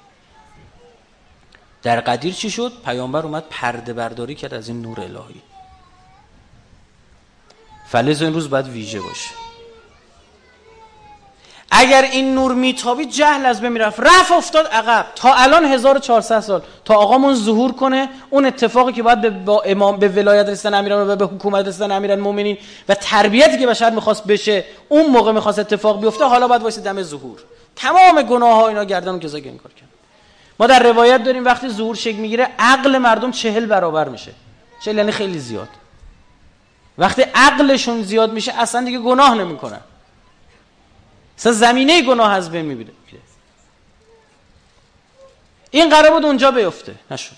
در قدیر چی شد؟ پیامبر اومد پرده برداری کرد از این نور الهی. فلز این روز باید ویژه باشه. اگر این نور میتابی جهل از بین می‌رفت. رفت افتاد عقب. تا الان 1400 سال. تا آقامون ظهور کنه اون اتفاقی که باید به با امام به ولایت رسیدن امیران و به حکومت رسیدن امیران مؤمنین و تربیتی که بشر می‌خواست بشه اون موقع می‌خواست اتفاق بیفته حالا باید واسه دم ظهور. تمام گناه ها اینا گردن که این کار کرد ما در روایت داریم وقتی ظهور شکل می‌گیره عقل مردم چهل برابر میشه. چهل یعنی خیلی زیاد. وقتی عقلشون زیاد میشه اصلا دیگه گناه نمی‌کنن. اصلا زمینه گناه از بین می‌بینه این قرار بود اونجا بیفته. نشد.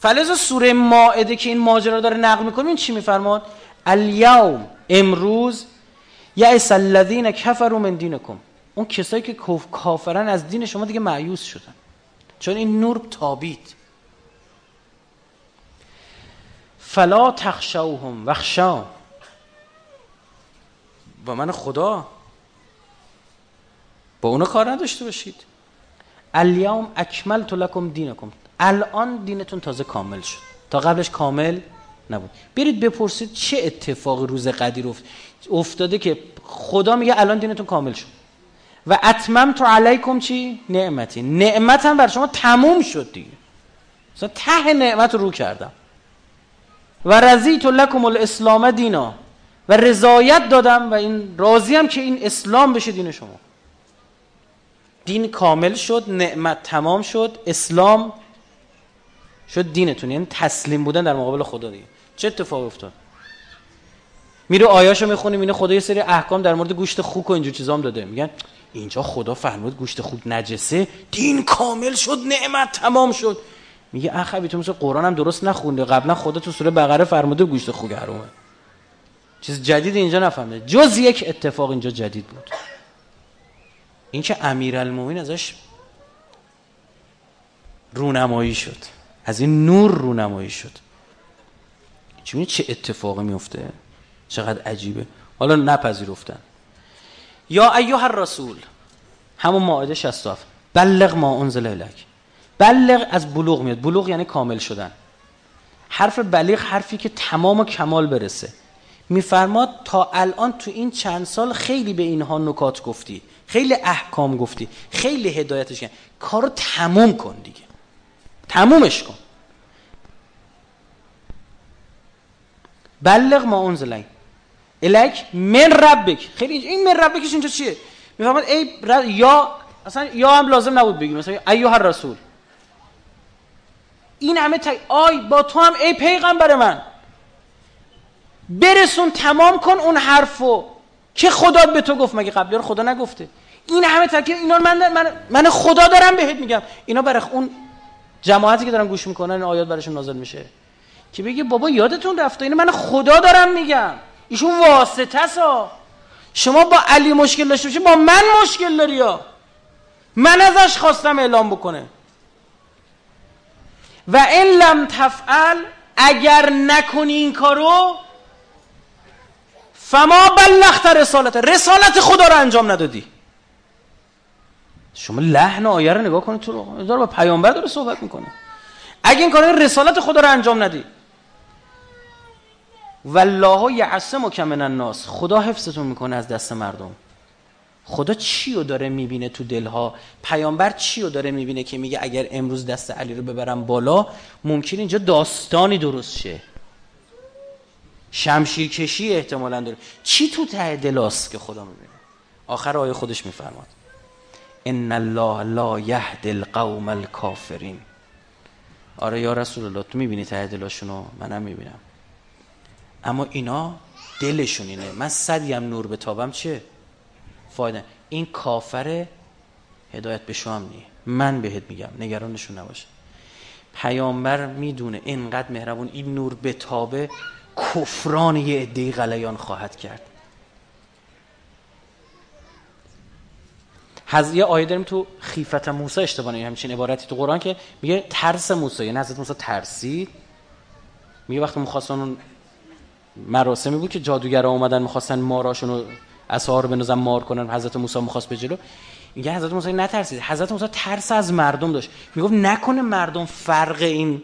فلزا سوره ماعده که این ماجرا داره نقل می‌کنه این چی میفرماد؟ الیوم امروز یعس الذین کفروا من دینکم. اون کسایی که کافرن از دین شما دیگه معیوس شدن. چون این نور تابید فلا تخشوهم وخشا. با من خدا. با اونا کار نداشته باشید. الیوم اکملت لکم دینکم. الان دینتون تازه کامل شد. تا قبلش کامل نبود. برید بپرسید چه اتفاقی روز قدیر افتاده که خدا میگه الان دینتون کامل شد. و اتمم تو علیکم چی؟ نعمتی. نعمتم بر شما تموم شد دیگه. مثلا ته نعمت رو کردم. و رضیت لکم الاسلام دینا. و رضایت دادم و این راضیم که این اسلام بشه دین شما. دین کامل شد نعمت تمام شد اسلام شد دینتون. یعنی تسلیم بودن در مقابل خدا دیگه. چه اتفاقی افتاد؟ میره آیاشو می‌خونیم اینه خدا یه سری احکام در مورد گوشت خوک و اینجور چیزا هم داده. میگن اینجا خدا فرمود گوشت خوک نجسه. دین کامل شد نعمت تمام شد. میگه اخوی تو مثل قرآن هم درست نخونده. قبلا خدا تو سوره بقره فرموده گوشت خوک حرومه چیز جدید اینجا نفهمده. جز یک اتفاق اینجا جدید بود. اینکه امیرالمومنین ازش رونمایی شد. از این نور رونمایی شد. چه چه اتفاقی میفته چقدر عجیبه. حالا نپذیرفتن. یا ایها الرسول همون ماعده 67 بلغ ما انزل الک بلغ از بلوغ میاد. بلوغ یعنی کامل شدن. حرف بلیغ حرفی که تمام و کمال برسه. میفرماد تا الان تو این چند سال خیلی به اینها نکات گفتی. خیلی احکام گفتی. خیلی هدایتش کن کارو تموم کن دیگه. تمومش کن. بلغ ما انزل الک من ربک. خیلی این من ربکش اینجا چیه؟ می‌فهمد ای یا اصلا یا هم لازم نبود بگیم. مثلا ایها الرسول. این همه تک آی با تو هم ای پیغمبر من. برسون تمام کن اون حرفو. که خدا به تو گفت مگه قبلی رو خدا نگفته؟ این همه تاکید اینا من, من من خدا دارم بهت میگم. اینا برای اون جماعتی که دارن گوش می‌کنن این آیات براشون نازل میشه. که بگه بابا یادتون رفته. اینو من خدا دارم میگم. ایشون واسطه سا. شما با علی مشکل داشته با من مشکل داری ها. من ازش خواستم اعلام بکنه. و این لم تفعل اگر نکنی این کارو فما بلغت رسالت. رسالت خدا رو انجام ندادی. شما لحن آیه رو نگاه کنید تو داره با پیامبر داره صحبت می‌کنه. اگه این کار رسالت خدا رو انجام ندی. والله یعصم من الناس. خدا حفظتون می‌کنه از دست مردم. خدا چی رو داره می‌بینه تو دلها؟ پیامبر چی رو داره می‌بینه که میگه اگر امروز دست علی رو ببرم بالا ممکن اینجا داستانی درست شه. شمشیر کشی احتمالا داره. چی تو ته دلاست که خدا می‌بینه؟ آخر آیه خودش میفرماد. ان الله لا یهد القوم الکافرین. آره یا رسول الله تو می‌بینی ته دلاشونو منم می‌بینم. اما اینا دلشون اینه. من صدیم نور به تابم چه؟ فایده این کافر هدایت به شما نیه. من بهت میگم نگرانشون نباشه. پیامبر می‌دونه اینقدر مهربون این نور بتابه کفران یه عده غلیان خواهد کرد. حضرت یه آیه داریم تو خیفت موسی اشتباه همچین عبارتی تو قرآن که میگه ترس موسی یعنی حضرت موسی ترسید. میگه وقتی می‌خواستن مراسمی بود که جادوگرا اومدن می‌خواستن ماراشون رو اسعار رو بنازن مار کنن حضرت موسی می‌خواست به جلو. میگه حضرت موسی نترسید. حضرت موسی ترس از مردم داشت. می‌گفت نکنه مردم فرق این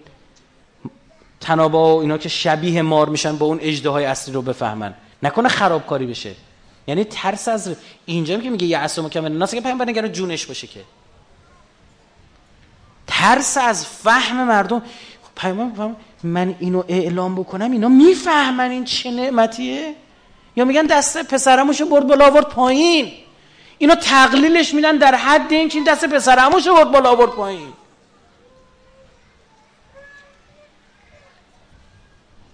تنابا و اینا که شبیه مار میشن با اون اجده اصلی رو بفهمن. نکنه خرابکاری بشه. یعنی ترس از اینجا که میگه اصل مکمل ناس که پیامبر نگره جونش باشه که. ترس از فهم مردم. پیامبر من اینو اعلام بکنم اینا می‌فهمن این چه نعمتیه؟ یا میگن دست پسرموشو برد بالا آورد پایین. اینا تقلیلش میدن در حد این که این دست پسرموشو برد بالا آورد پایین.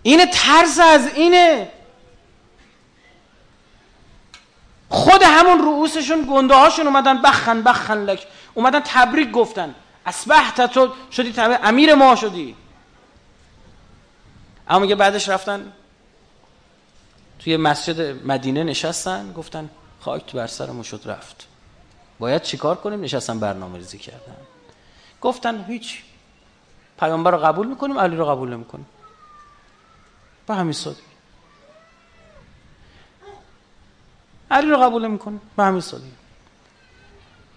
این ترس از اینه. خود همون رؤوسشون گنده هاشون اومدن بخن بخن لک. اومدن تبریک گفتن. اسبحت تو شدی تبریک. امیر ما شدی. اما میگه بعدش رفتن توی مسجد مدینه نشستن گفتن خاک تو بر سرمون شد رفت. باید چیکار کنیم؟ نشستن برنامه ریزی کردن. گفتن هیچ. پیامبر رو قبول می‌کنیم علی رو قبول نمی‌کنیم. به همین سادگی علی رو قبول می‌کنه به همین سادگی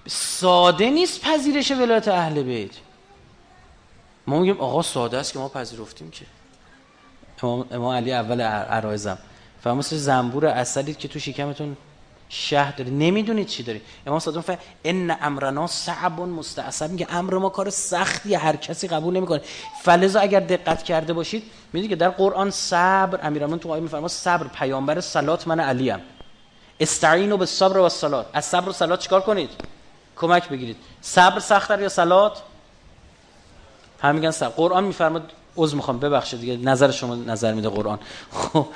ساده نیست پذیرش ولایت اهل بیت. ما میگیم آقا ساده است که ما پذیرفتیم که. امام, امام علی اول عرایزم. فرموس زنبور اصلی که تو شکمتون شهر داری. نمی‌دونید چی داری. امام صادق فهم ان امرنا صعب مستعصب. میگه امر ما کار سختی هر کسی قبول نمی‌کنه. فلزا اگر دقت کرده باشید می‌دونید که در قرآن صبر امیرالمومنین تو آیه میفرما صبر پیامبر صلات من علیم استعینوا بالصبر و الصلات. از صبر و صلات چیکار کنید؟ کمک بگیرید. صبر سختتر یا صلات؟ هم میگن صبر. قرآن میفرماد عذر می‌خوام ببخشید دیگه نظر شما نظر میده قرآن. خب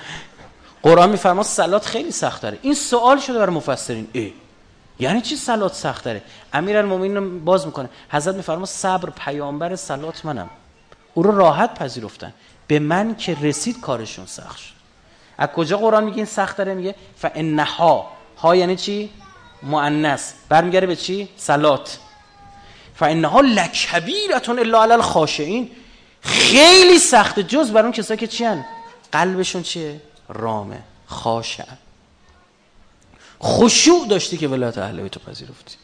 قرآن میفرما سلات خیلی سخت داره. این سوال شده برای مفسرین. ای یعنی چی سلات سخت داره؟ المومنین باز می‌کنه. حضرت میفرما صبر پیامبر سلات منم. او رو راحت پذیرفتن. به من که رسید کارشون سخت شد. از کجا قرآن میگه این سخت داره؟ میگه فانها ها یعنی چی؟ مؤنث. برمیگره به چی؟ سلات. فانها لکبیرتون الا علی الخاشعین خیلی سخته جز بر اون کسایی که چیان قلبشون چیه؟ رامه خاشع خشوع داشتی که ولایت اهل بیت پذیرفتی.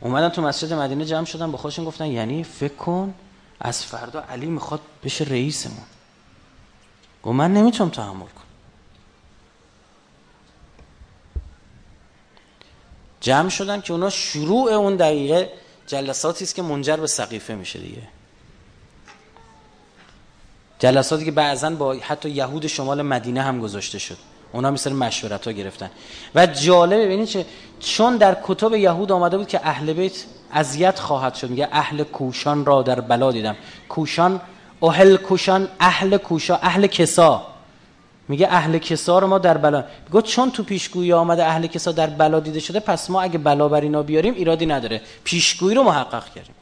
اومدن تو مسجد مدینه جمع شدن با خودشون گفتن یعنی فکر کن از فردا علی می‌خواد بشه رئیسمون. گفت من نمی‌تونم تحمل کنم. جمع شدن که اونا شروع اون دقیقه جلساتی است که منجر به سقیفه میشه دیگه. جلساتی که بعضا با حتی یهود شمال مدینه هم گذاشته شد. اونا مثل مشورت ها گرفتن. و جالبه ببینید چه چون در کتب یهود آمده بود که اهل بیت اذیت خواهد شد. میگه اهل کوشان را در بلا دیدم. کوشان اهل کوشان اهل کوشا اهل کسا. میگه اهل کسا رو ما در بلا میگه چون تو پیشگویی آمده اهل کسا در بلا دیده شده پس ما اگه بلا بر اینا بیاریم ایرادی نداره. پیشگویی رو محقق کردیم.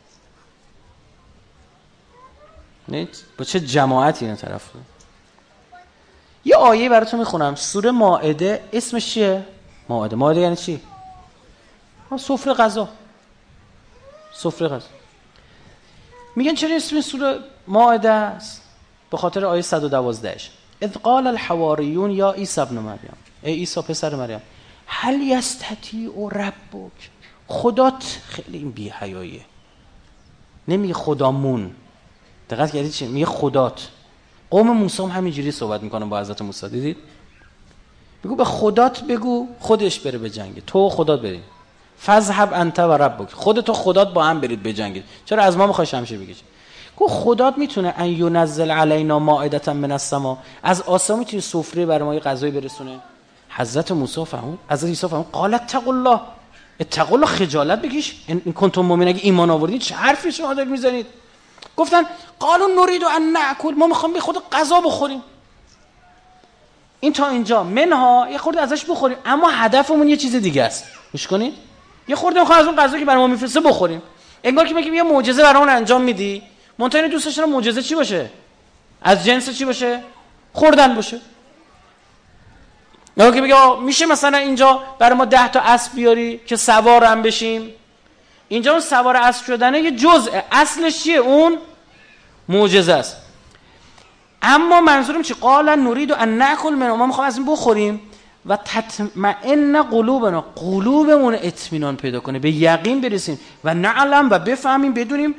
با چه جماعتی این طرف یه آیه براتون می‌خونم. سوره ماعده اسمش چیه؟ ماعده ماعده یعنی چی؟ سفره غذا. سفره غذا. میگن چرا اسم سوره ماعده است؟ به خاطر آیه 112 اذ قال الحواریون یا عیسی ابن مریم. ای عیسی پسر مریم. هل یستطیع ربک؟ خدات خیلی این بی حیاییه نمیگه خدامون دقت کردید چی؟ میگه خدات. قوم موسی هم همینجوری صحبت می‌کنن با حضرت موسی. دیدید؟ بگو به خدات بگو خودش بره به جنگ. تو خدات برید. فذهب انت و ربک. خودت و خدات با هم برید بجنگید چرا از ما می‌خوای شمشیر بگیری گو خدات می‌تونه ان ینزل علینا مائده من السما. از آسمان می‌تونه سفره برای ما یه برسونه. حضرت موسی فهمون حضرت عیسی فهمون. قالت تق الله. اتق الله خجالت بکش. این کنتم مؤمن اگه ایمان آوردید چه حرفی شما دارید می‌زنید؟ گفتن قالون نرید و ان ناکل ما می‌خوام به خود غذا بخوریم. این تا اینجا. منها یه خورده ازش بخوریم. اما هدفمون یه چیز دیگه است. گوش کنید یه خورده می‌خوام از اون غذا که برای ما میفرسته بخوریم. انگار که میگیم یه معجزه برامون انجام میدی. منتها دوستش دارم معجزه چی باشه؟ از جنس چی باشه؟ خوردن باشه. یا که میگه میشه مثلا اینجا برای ما ده تا اسب بیاری که سوار هم بشیم. اینجا اون سوار اسب شدنه یه جزء. اصلش چیه؟ اون معجزه است. اما منظورم چی؟ قال نرید ان ناکل من ما می‌خوام از این بخوریم و تطمئن قلوبنا قلوبمون اطمینان پیدا کنه. به یقین برسیم و نعلم و بفهمیم بدونیم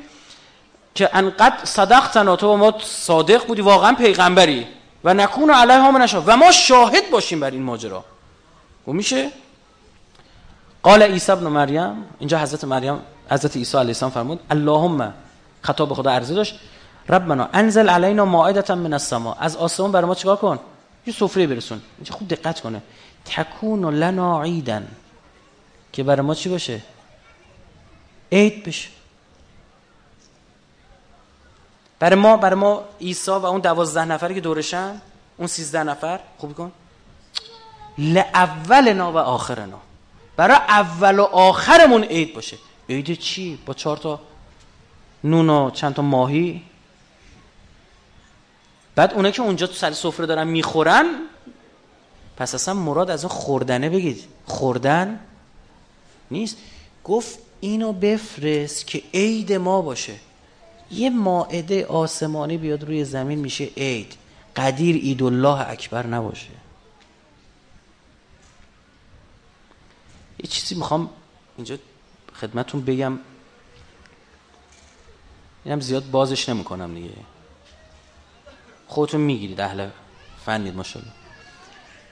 که انقدر صدقتنا تو ما صادق بودی واقعا پیغمبری. و نکون علیها من و ما شاهد باشیم بر این ماجرا. و میشه؟ قال عیسی ابن مریم اینجا حضرت مریم حضرت عیسی علیه السلام فرمود اللهم خطاب خدا عرضه داشت ربنا انزل علینا مائده من السما. از آسمان برای ما چیکار کن؟ یه سفره برسون. اینجا خوب دقت کنه. تکون لنا عیدن. که برای ما چی باشه؟ عید بشه. برای ما برای ما عیسی و اون دوازده نفری که دورشن اون سیزده نفر خوب کن. لاولنا و آخرنا. برای اول و آخرمون عید باشه. عید چی؟ با چهار تا نون و چند تا ماهی؟ بعد اونه که اونجا تو سر سفره دارن می‌خورن پس اصلا مراد از اون خوردنه بگید. خوردن نیست. گفت اینو بفرست که عید ما باشه. یه ماعده آسمانی بیاد روی زمین میشه عید. قدیر عید الله اکبر نباشه. یه چیزی می‌خوام اینجا خدمتون بگم. اینم زیاد بازش نمی‌کنم دیگه. خودتون می‌گیرید اهل فنید ماشاءالله.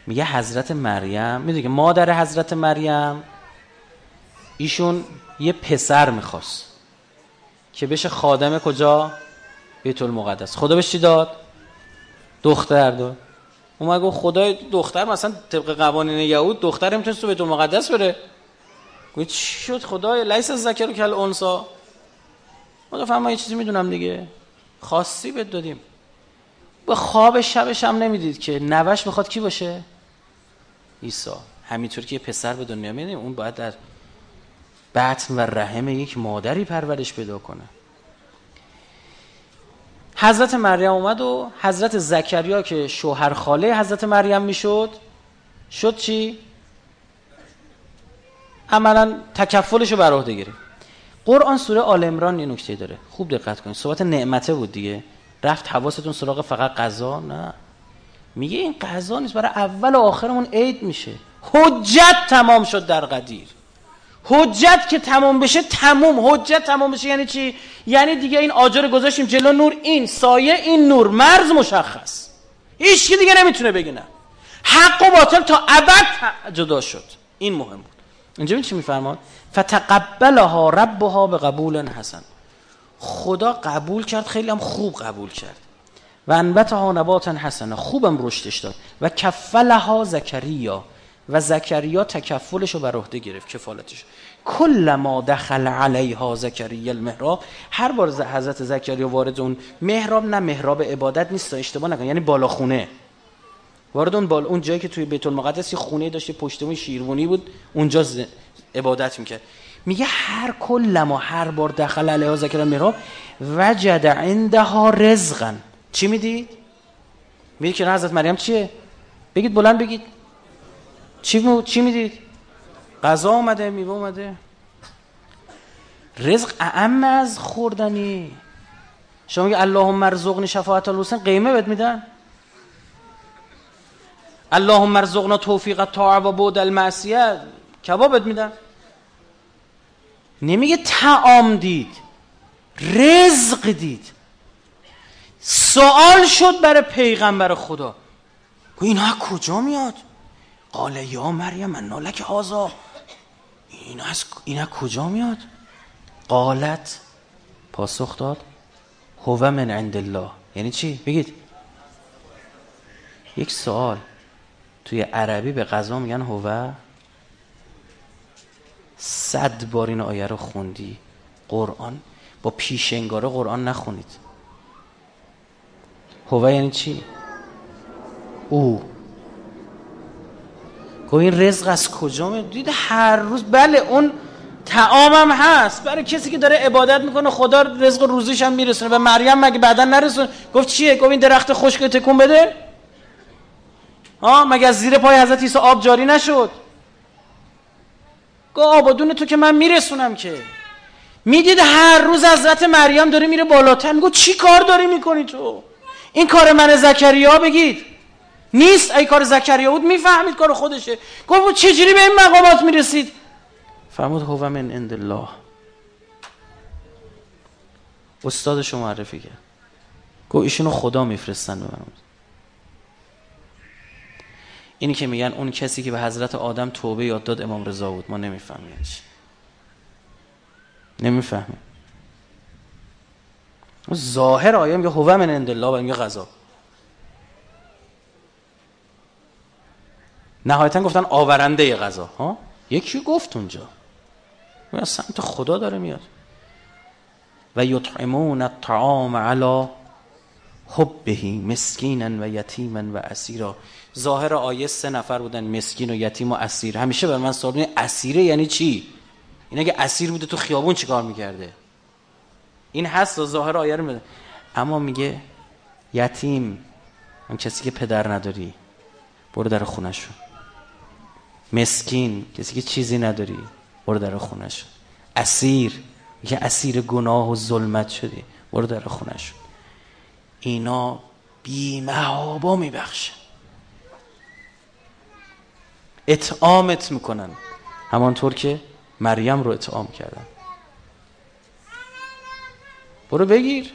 میگه حضرت مریم می‌دونی که مادر حضرت مریم ایشون یه پسر می‌خواست که بشه خادم کجا؟ بیت المقدس خدا بهش داد؟ دختر داد. اومد گفت خدای دختر مثلا طبق قوانین یهود دختر نمی‌تونه تو بیت المقدس بره. گفت چی شد خدای؟ لیس ذکر کل انسا ما فهم یه چیزی می‌دونم دیگه. خاصی بهت دادیم. به خواب شبش هم نمی‌دید که نوش می‌خواد کی باشه؟ عیسی. همینطور که یه پسر به دنیا میاد اون باید در بطن و رحم یک مادری پرورش پیدا کنه. حضرت مریم اومد و حضرت زکریا که شوهر خاله حضرت مریم می‌شد. شد چی؟ عملا تکفلش رو بر عهده گرفت. قرآن سوره آل عمران یه نکته داره. خوب دقت کنید. صحبت نعمته بود دیگه. رفت حواستون سراغ فقط قضا نه. میگه این قضا نیست. برای اول و آخرمون عید میشه. حجت تمام شد در قدیر. حجت که تمام بشه تموم. حجت تمام بشه یعنی چی؟ یعنی دیگه این آجر گذاشتیم جلو نور. این سایه این نور. مرز مشخص. هیچ دیگه نمی‌تونه بگه نه. حق و باطل تا ابد جدا شد. این مهم بود. اینجا چی میفرماد؟ فتقبلها ربها به قبول حسن. خدا قبول کرد خیلی هم خوب قبول کرد. و انبتها نباتا حسنه خوبم رشدش داد. و کفلها زکریا. و زکریا تکفلش رو بر عهده گرفت کفالتش. کل ما دخل علیها زکریا المحراب. هر بار حضرت زکریا وارد اون محراب نه محراب عبادت نیست اشتباه نکن یعنی بالا خونه. وارد اون بالا اون جایی که توی بیت المقدس یه خونه داشت پشتمون شیروانی بود اونجا ز... عبادت می‌کرد. میگه هر کل ما هر بار دخل علیها زکریا المحراب وجد عندها رزقا. چی می‌دید؟ میگه که حضرت مریم چیه؟ بگید بلند بگید. چی, چی می‌دید؟ غذا اومده میوه اومده. رزق اعم از خوردنی. شما میگه اللهم ارزقنی شفاعت الحسین قیمه بهت میدن؟ اللهم ارزقنا توفیق طاعه و بود المعصیه کباب بهت میدن؟ نمیگه تعام دید رزق دید. سوال شد برای پیغمبر خدا. اینا کجا میاد؟ قال یا مریم من لک هازا این از این کجا میاد؟ قالت پاسخ داد هو من عند الله. یعنی چی؟ بگید. یک سوال. توی عربی به قضا میگن هو. صد بار این آیه رو خوندی. قرآن. با پیشنگاره قرآن نخونید. هو یعنی چی؟ او. گفت این رزق از کجا می دید هر روز بله اون تعامم هست. برای کسی که داره عبادت می‌کنه خدا رزق و روزیش هم میرسونه و مریم مگه بعدا نرسونه؟ گفت چیه؟ گفت این درخت خشک تکون بده؟ ها مگه از زیر پای حضرت عیسی آب جاری نشد؟ گفت آبادون تو که من میرسونم که. می‌دید هر روز حضرت مریم داره میره بالاتر. میگو چی کار داری می‌کنی تو؟ این کار من زکریا بگید. نیست. ای کار زکریا بود می‌فهمید کار خودشه. گفت چجوری به این مقامات می‌رسید؟ فرمود هو من عند الله. استادش معرفی کرد. گفت ایشونو خدا میفرستن به من. اینی که میگن اون کسی که به حضرت آدم توبه یاد داد امام رضا بود. ما نمی‌فهمیم چی. نمی‌فهمیم. ظاهر آیه میگه هو من عند الله میگه غذا. نهایتا گفتن آورنده غذا. ها؟ یکی گفت اونجا. از سمت خدا داره میاد. و یطعمون الطعام علی حبه مسکینا و یتیما و اسیرا. ظاهر آیه سه نفر بودن مسکین و یتیم و اسیر. همیشه بر من سوال اسیره یعنی چی؟ این اگه اسیر بوده تو خیابون چیکار می‌کرده؟ این هست ظاهر آیه رو اما میگه یتیم اون کسی که پدر نداری برو در خونشون مسکین کسی که چیزی نداری برو در خونشون اسیر که اسیر گناه و ظلمت شدی برو در خونشون اینا بیمهابا میبخشن. اطعامت می‌کنن. همانطور که مریم رو اطعام کردن. برو بگیر.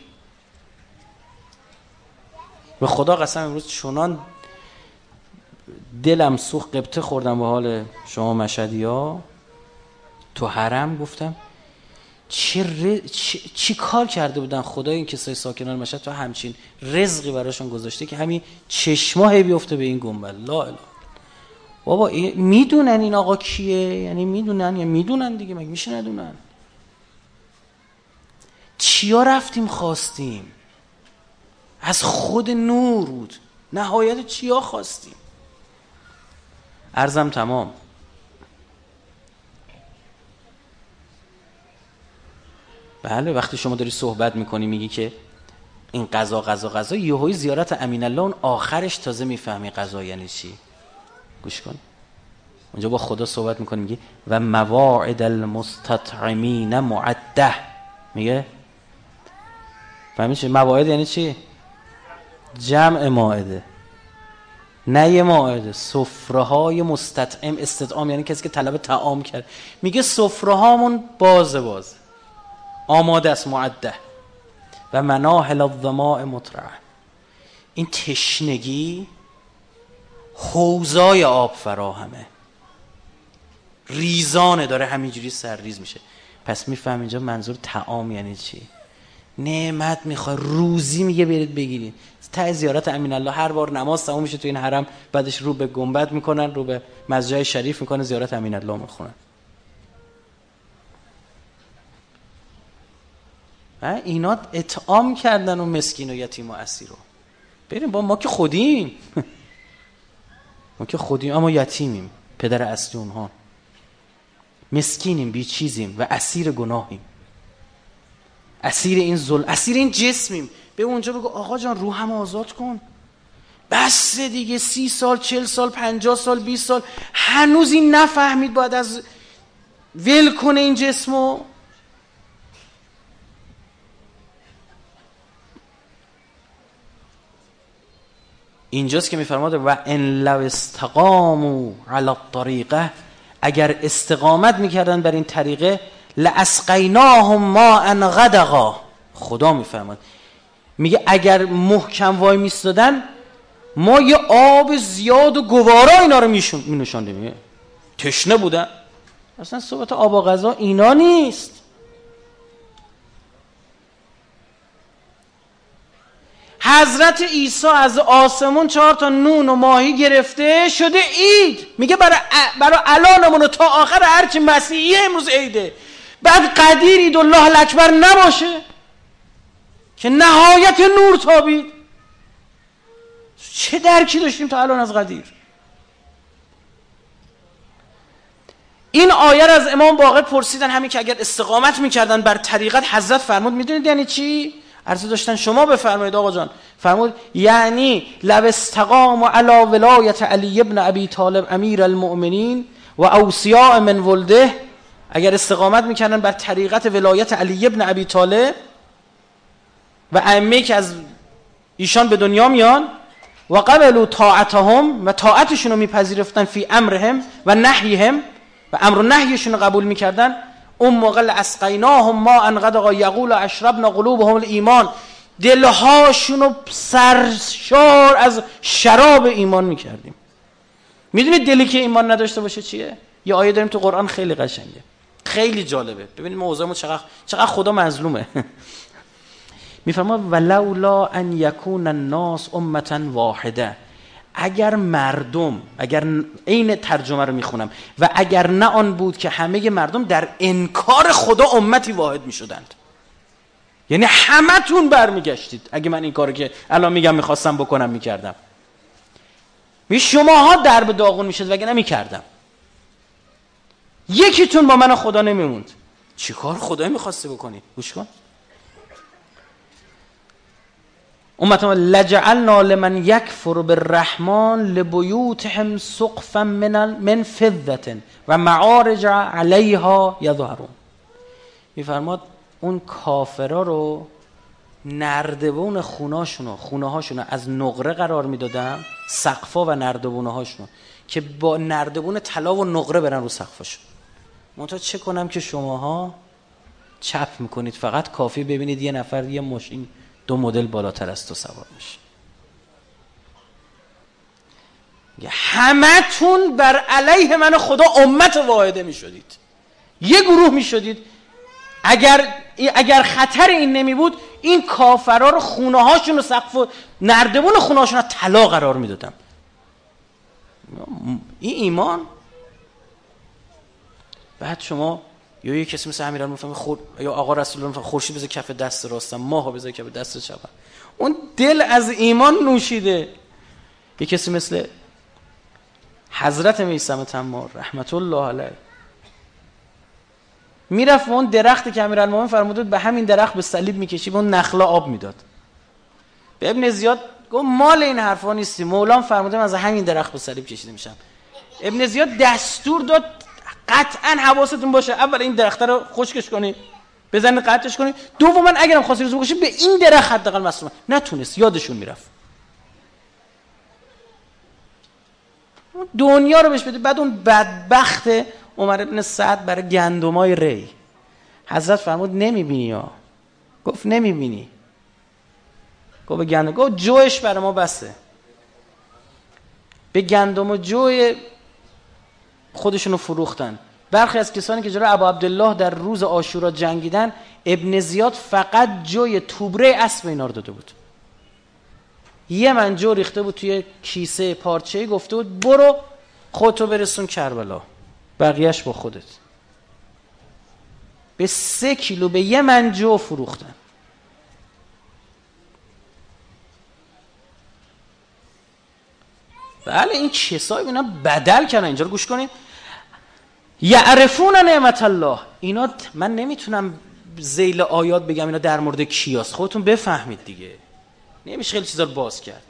به خدا قسم امروز چونان دلم سوخ قبطه خوردم به حال شما مشهدی ها تو حرم؟ گفتم. چی, چی... کار کرده بودن خدا این کسای ساکنان مشهد؟ تو همچین رزقی براشون گذاشته که همین چشماه بیفته به این گنبد. لا اله بابا می‌دونن این آقا کیه؟ یعنی می‌دونن یا می‌دونن دیگه؟ مگه میشه ندونن؟ چیا رفتیم خواستیم؟ از خود نور بود. نهایت چیا خواستیم؟ ارزم تمام. بله وقتی شما داری صحبت می‌کنی میگی که این قضا قضا قضا یهوی زیارت امین الله اون آخرش تازه می‌فهمی قضا یعنی چی. گوش کن. اونجا با خدا صحبت می‌کنی میگی و مواعد المستطعمین معده. میگه؟ فهمی چی؟ مواعد یعنی چی؟ جمع ماعده نه یه ماعده سفره های مستطعم استطعام یعنی کسی که طلب تعام کرد. میگه سفره هامون بازه بازه آماده است معده. و مناهل الظماء مطرعه. این تشنگی حوزای آب فراهمه. ریزانه داره همینجوری سرریز میشه. پس میفهم اینجا منظور تعام یعنی چی؟ نعمت می‌خوای روزی میگه برید بگیرید. تا زیارت امین الله هر بار نماز تموم میشه تو این حرم بعدش رو به گنبد می‌کنن رو به مسجد شریف می‌کنن زیارت امین الله می‌خونن اینا اطعام کردن و مسکین و یتیم و اسیر رو. بریم با ما که خودیم. ما که خودیم اما یتیمیم. پدر اصلی اونها. مسکینیم بی چیزیم و اسیر گناهیم. اسیر این ظلم اسیر این جسمیم. به اونجا بگو آقا جان روحم آزاد کن. بس دیگه سی سال چل سال پنجاه سال بیست سال. هنوز این نفهمید باید از ول کنه این جسمو. اینجاست که میفرماد و ان لو استقاموا علی الطریقه. اگر استقامت می‌کردن بر این طریقه لاسقیناهم ما ان غدقا خدا میفرماد میگه اگر محکم وای میستادن ما یه آب زیاد و گوارا اینا رو میشون مینوشاندیم تشنه بودن. اصلا صحبت آب و غذا اینا نیست. حضرت عیسی از آسمون چهار تا نون و ماهی گرفته شده اید میگه برای, برای الانمون تا آخر هرچی مسیحی امروز عیده. بعد قدیر اید الله الاکبر نباشه. که نهایت نور تابید. چه درکی داشتیم تا الان از قدیر این آیه از امام باقر پرسیدن همین که اگر استقامت می‌کردن بر طریقت حضرت فرمود می‌دونید یعنی چی؟ عرض داشتن شما بفرمایید آقا جان. فرمود یعنی لو استقام علی ولایت علی ابن ابی طالب امیر المؤمنین و اوصیاء من ولده اگر استقامت می‌کردن بر طریقت ولایت علی ابن ابی طالب و ائمه که از ایشان به دنیا میان و قبلوا طاعتهم و طاعتشون رو میپذیرفتن فی امرهم و نهیهم و امر و نهیشون رو قبول می‌کردن. اون موقع اسقیناهم ما انقد یقول اشربنا قلوبهم الایمان. دلهاشون رو سرشار از شراب ایمان می‌کردیم. می‌دونید دلی که ایمان نداشته باشه چیه؟ یه آیه داریم تو قرآن خیلی قشنگه. خیلی جالبه. ببینید موضوعمون چقدر چقدر خدا مظلومه. میفرما ولولا ان یکون الناس امتا واحده. اگر مردم اگر عین ترجمه رو می‌خونم و اگر نه آن بود که همه مردم در انکار خدا امتی واحد می‌شدند. یعنی همتون برمیگشتید. اگه من این کارو که الان میگم می‌خواستم بکنم می‌کردم. می شماها درب داغون می‌شد وگه نمی‌کردم یکیتون با من خدا نمیموند. چی کار خدایی می‌خواسته بکنی؟ گوش کن. امتا لجعلنا لمن یکفر بالرحمن لبیوتهم سقفا من من فضه و معارج علیها یظهرون. میفرماد اون کافرا رو نردبون خوناشونو خونه هاشونو از نقره قرار می‌دادم سقفا و نردبونه هاشونو که با نردبون طلا و نقره برن رو سقفاشون. منتها چه کنم که شماها چپ می‌کنید فقط کافی ببینید یه نفر یه ماشین دو مدل بالاتر از تو سوار میشه همتون بر علیه من خدا امت واحده می‌شدید. یه گروه می‌شدید. اگر اگر خطر این نمی بود این کافرا رو خونه هاشون رو سقف و نردبون خونه هاشون رو طلا قرار می‌دادم. این ایمان؟ بعد شما یا یه کسی مثل امیران می‌فهمه خور یا آقا رسول الله خورشید بذار کف دست راستم ماها بذار کف دست چپم اون دل از ایمان نوشیده. یه کسی مثل حضرت میسم تمار رحمت الله علیه. می‌رفت اون درختی که امیرالمومنین فرمود به همین درخت به صلیب می‌کشید اون نخلا آب می‌داد. به ابن زیاد گفت مال این حرفا نیستی. مولان فرموده من از همین درخت به صلیب کشیده میشم. ابن زیاد دستور داد قطعا حواستون باشه. اول این درخت رو خشکش کنی بزنید قطعش کنی. دوما اگرم خواستی روز بکشی به این درخت حداقل مسئول. نتونست. یادشون می‌رفت. دنیا رو بهش بده بعد اون بدبخت عمر ابن سعد برای گندمای ری. حضرت فرمود نمی‌بینی ها. گفت نمی‌بینی. گفت به گندم. گفت جوش برای ما بسته به گندم و جوی خودشونو فروختن. برخی از کسانی که جلو ابا عبدالله در روز آشورا جنگیدن ابن زیاد فقط جوی توبره اسب اینا رو داده بود. یه من جو ریخته بود توی کیسه پارچه گفته بود برو خودتو برسون کربلا بقیهش با خودت. به سه کیلو به یه من جو فروختن. بله این کسایی اینا بدل کردن. اینجا رو گوش کنید یعرفون نعمت الله. اینا من نمی‌تونم زیل آیات بگم اینا در مورد کیاست. خودتون بفهمید دیگه. نمیشه خیلی چیزا رو باز کرد.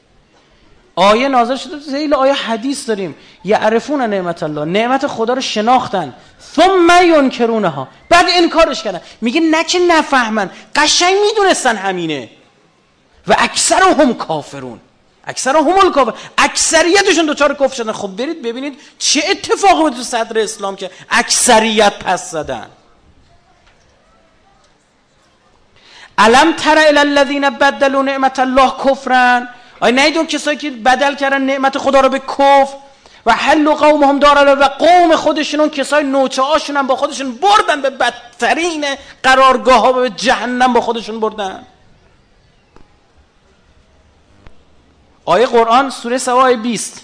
آیه نازل شده زیل آیه حدیث داریم. یعرفون نعمت الله. نعمت خدا رو شناختن. ثم ینکرونها. بعد انکارش کردن. میگه نه که نفهمن. قشنگ می‌دونستن همینه. و اکثر هم کافرون. اکثر هم کافر اکثریتشون دوچار کفر شدن. خب برید ببینید چه اتفاقی تو صدر اسلام که اکثریت پس زدن. علم تر الی الذین بدلوا نعمت الله کفرن؟ آیا نیدون کسایی که بدل کردن نعمت خدا رو به کفر و حل و قوم هم دارن و قوم خودشون کسای نوچه هم با خودشون بردن به بدترین قرارگاه ها به جهنم با خودشون بردن. آیه قرآن سوره سوا آیه 20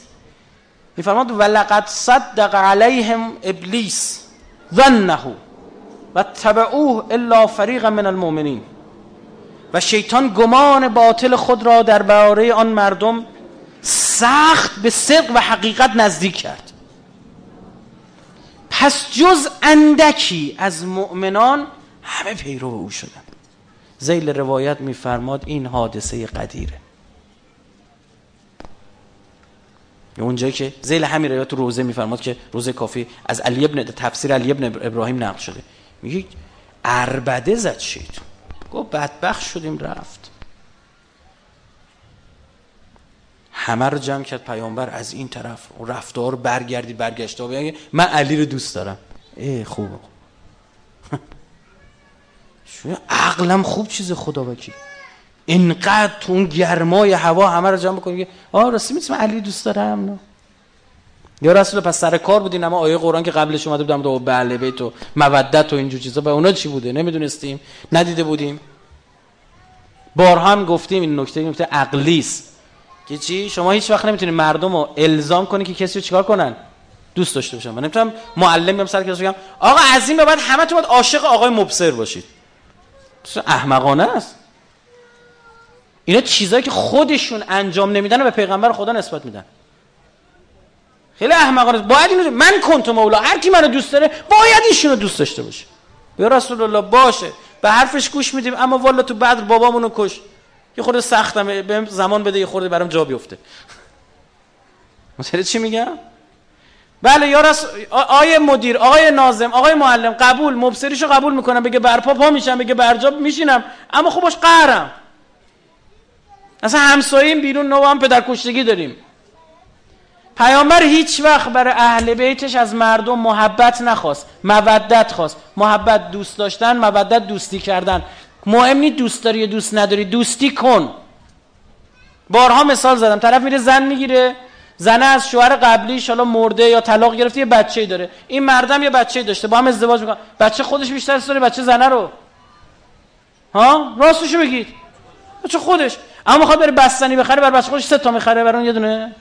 میفرماد ولقد صدق علیهم ابلیس ظنه و تبعوه الا فریق من المؤمنین. و شیطان گمان باطل خود را در باره آن مردم سخت به صدق و حقیقت نزدیک کرد. پس جز اندکی از مؤمنان همه پیرو او شدن زیل روایت میفرماد این حادثه قدیره. اونجایی که زیل همین روایت روزه میفرماد که روزه کافی از علی ابن تفسیر علی ابن ابراهیم نقل شده. میگه اربده زد شیطان گفت بدبخت شدیم رفت. همه رو جمع کرد پیامبر از این طرف رفتار برگردی برگشته من علی رو دوست دارم. ای خوبه شو عقلم خوب چیز خدا بکی اینقدر تو اون گرمای هوا همه رو جمع کنی آه راستی می‌تونم علی دوست دارم؟ نه. یا رسول پس سر کار بودین اما آیه قرآن که قبلش اومده بودم دو بله بیت و مودت و اینجور چیزا به اونا چی بوده؟ نمی‌دونستیم. ندیده بودیم. بار هم گفتیم این نکته نکته عقلی که چی؟ شما هیچ وقت نمی‌تونید مردم رو الزام کنی که کسی رو چیکار کنن. دوست داشته باشن من نمی‌تونم معلم میام سر کلاس بگم آقا این به بعد همه تو باید عاشق آقای مبصر باشید. احمقانه است. اینا چیزایی که خودشون انجام نمیدن و به پیغمبر خدا نسبت میدن. خیلی احمقانه. باید اینو من کنت مولا. هر کی منو دوست داره باید ایشونو دوست داشته باشه. یا رسول الله باشه. به حرفش گوش میدیم اما والا تو بدر بابامونو کش. یه خورده سختمه. بهم زمان بده یه خورده برام جا بیفته. مثلا چی میگم؟ بله یا رس... آقای مدیر آقای ناظم آقای معلم قبول. مبصریشو قبول می‌کنم. بگه برپا پا میشم. بگه برجا میشینم. اما باش قهرم. اصلا همساییم بیرون نو هم پدر کشتگی داریم. پیامبر هیچ وقت برای اهل بیتش از مردم محبت نخواست مودت خواست. محبت دوست داشتن مودت دوستی کردن. مهم نیست دوست داری یا دوست نداری دوستی کن. بارها مثال زدم طرف میره زن می‌گیره زن از شوهر قبلیش حالا مرده یا طلاق گرفته یه بچه‌ای داره. این مردم یه بچه‌ای داشته با هم ازدواج می‌کنه بچه خودش بیشتر داره بچه زنه رو. ها؟ راستشو بگید. بچه خودش. اما می‌خواد بره بستنی بخره بر بچه خودش سه تا می‌خره برای اون یه دونه.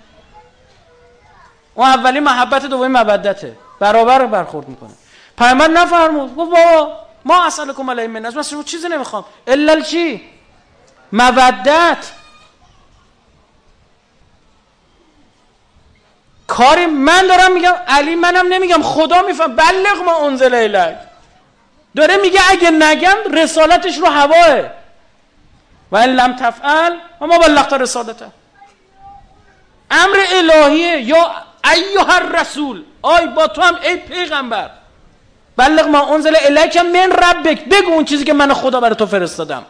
اون اولی محبت دومی مودته برابر برخورد می‌کنه. پیامبر نفرمود. گفت بابا ما اصلکم علی من از من چیزی نمی‌خوام. الا چی مودت. کاری من دارم میگم علی منم نمیگم. خدا میفهم. بلغ ما انزل الیک داره میگه اگه نگم رسالتش رو هواه. و لم تفعل و ما بلغت رسالته. امر الهیه یا ایها الرسول آی با تو هم ای پیغمبر. بلغ ما انزل الیک من ربک. بگو اون چیزی که من خدا برای تو فرستادم.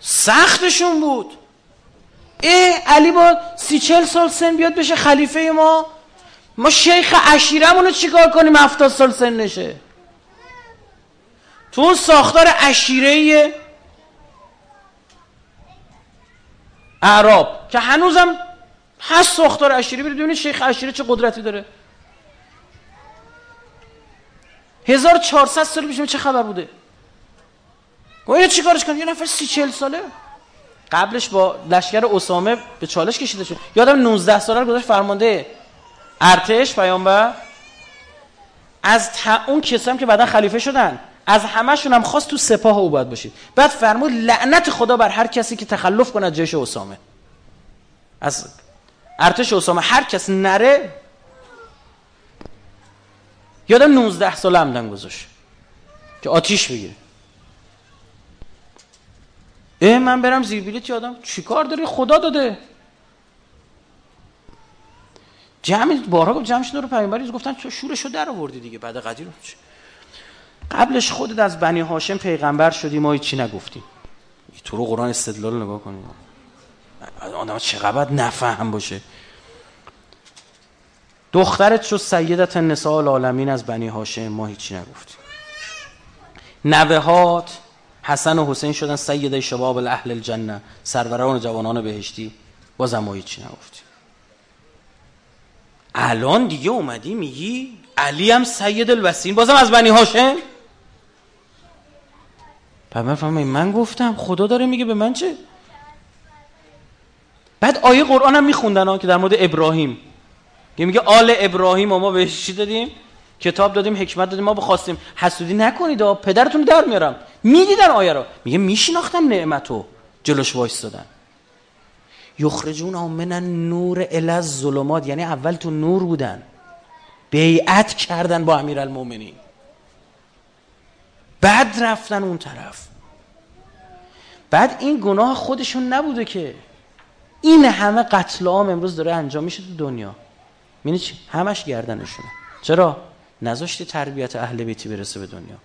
سختشون بود. ای علی با سی چل سال سن بیاد بشه خلیفه ما. ما شیخ عشیرمونو چیکار کنیم هفتاد سال سن نشه تو اون ساختار عشیره اعراب که هنوزم هست ساختار عشیره برید ببینید شیخ عشیره چه قدرتی داره. 1400 سال پیش چه خبر بوده؟ گویا چیکارش کنه؟ یه نفر سی چل ساله. قبلش با لشکر اسامه به چالش کشیده شد. یادم 19 ساله رو گذاشت فرمانده ارتش پیامبر. از اون کسایی که بعدا خلیفه شدن. از همشون هم خواست تو سپاه او باید باشید. بعد فرمود لعنت خدا بر هر کسی که تخلف کنه جیش اسامه. از ارتش اسامه. هر کس نره یادم 19 ساله عمدن گذاشت که آتیش بگیره. اه من برم زیر بلیت یادم چیکار داری؟ خدا داده. جمع بارها گفت جمعش رو پیامبری گفتن شورشو در آوردی دیگه. بعد قدیر قبلش خودت از بنی هاشم پیغمبر شدی ما چی نگفتیم. تو رو قرآن استدلال نگاه کنیم آدم چقدر نفهم باشه. دخترت شد سیدت نساء العالمین از بنی هاشم ما هیچی نگفتیم. نوهات حسن و حسین شدن سید شباب الاهل الجنه سروران و جوانان بهشتی بازم ما هیچی نگفتیم. الان دیگه اومدی میگی علی هم سید الوسین بازم از بنی هاشم؟ من فهمم من گفتم خدا داره میگه به من چه؟ بعد آیه قرآن هم میخوندن که در مورد ابراهیم. که میگه آل ابراهیم ما بهش چی دادیم؟ کتاب دادیم حکمت دادیم ما بخواستیم حسودی نکنید آ پدرتون در میارم. می‌دیدن آیه رو. میگه میشناختم نعمتو. جلوش وایس دادن یخرجونهم من النور الی الظلمات. یعنی اول تو نور بودن. بیعت کردن با امیرالمومنین بعد رفتن اون طرف. بعد این گناه خودشون نبوده که. این همه قتل عام امروز داره انجام میشه تو دنیا. می‌بینی چی؟ همش گردنشونه. چرا؟ نذاشتی تربیت اهل بیتی برسه به دنیا.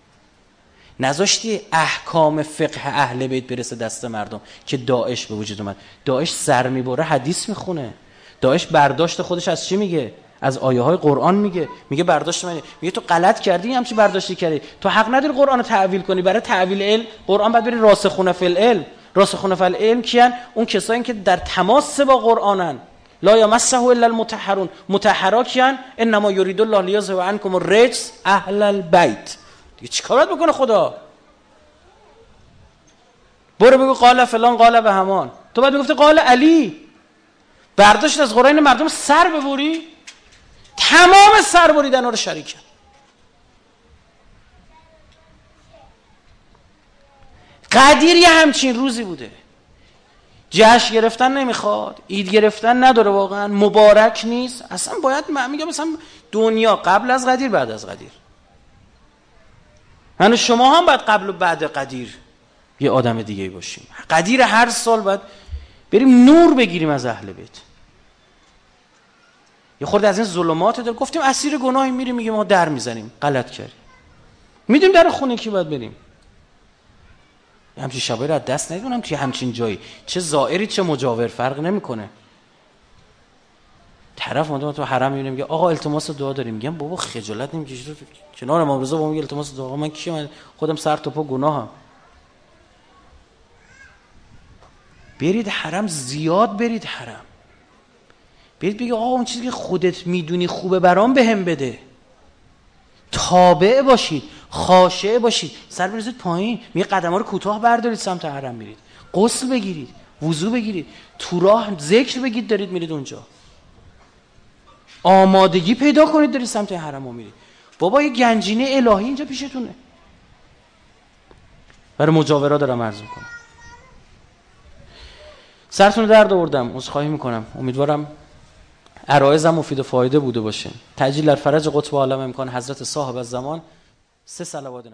نذاشتی احکام فقه اهل بیت برسه دست مردم که داعش به وجود اومد. داعش سر می‌بره حدیث می‌خونه. داعش برداشت خودش از چی میگه؟ از آیه های قرآن میگه میگه برداشت من میگه تو غلط کردی همچی برداشتی کردی. تو حق نداری قرآن رو تعویل کنی برای تعویل علم قرآن باید بری راسخونه فی العلم راسخونه فی العلم کیان؟ اون کسایی که در تماس با قرآنن. لا یمسه الا المطهرون. مطهرا کیان؟ انما یرید الله لیذهب عنکم الرجس اهل البیت. دیگه چیکار بکنه خدا؟ برو بگو قال فلان قال به همان. تو بعد می‌گفتی قال علی. برداشت از قرآن مردم سر ببری تمام سر بریدن رو شریک قدیر یه همچین روزی بوده. جشن گرفتن نمی‌خواد اید گرفتن نداره واقعا مبارک نیست. اصلا باید من میگم مثلا دنیا قبل از قدیر بعد از قدیر. هنو شما هم باید قبل و بعد قدیر یه آدم دیگه باشیم. قدیر هر سال باید بریم نور بگیریم از اهل بیت. یه خورده از این ظلمات دار گفتیم اسیر گناهی میریم میگه ما در می‌زنیم. غلط کردیم. میدیم در خونه کی باید بریم؟ همچین شبایی رو از دست ندونم توی همچین جایی. چه زائری چه مجاور فرق نمی‌کنه. طرف مادام تو حرم می‌بینه میگه آقا التماس دعا داریم. میگم بابا خجالت نمی‌کشی کنار امام رضا با میگه التماس دعا. من کی من خودم سر تو پا گناهم. برید حرم زیاد برید حرم. برید بگه آقا اون چیزی که خودت می‌دونی خوبه برام بهم به بده. تابع باشید خاشعه باشید. سر بریزید پایین میگه قدم ها رو کوتاه بردارید سمت حرم میرید. غسل بگیرید وضو بگیرید. تو راه ذکر بگید دارید میرید اونجا. آمادگی پیدا کنید دارید سمت حرم ها میرید. بابا یه گنجینه الهی اینجا پیشتونه. برای مجاورا دارم عرض می‌کنم. سرتون درد آوردم. خواهی می‌کنم. امیدوارم عرایزم مفید و فایده بوده باشه. تجلیل در فرج قطب عالم امکان حضرت صاحب از زمان سه صلوات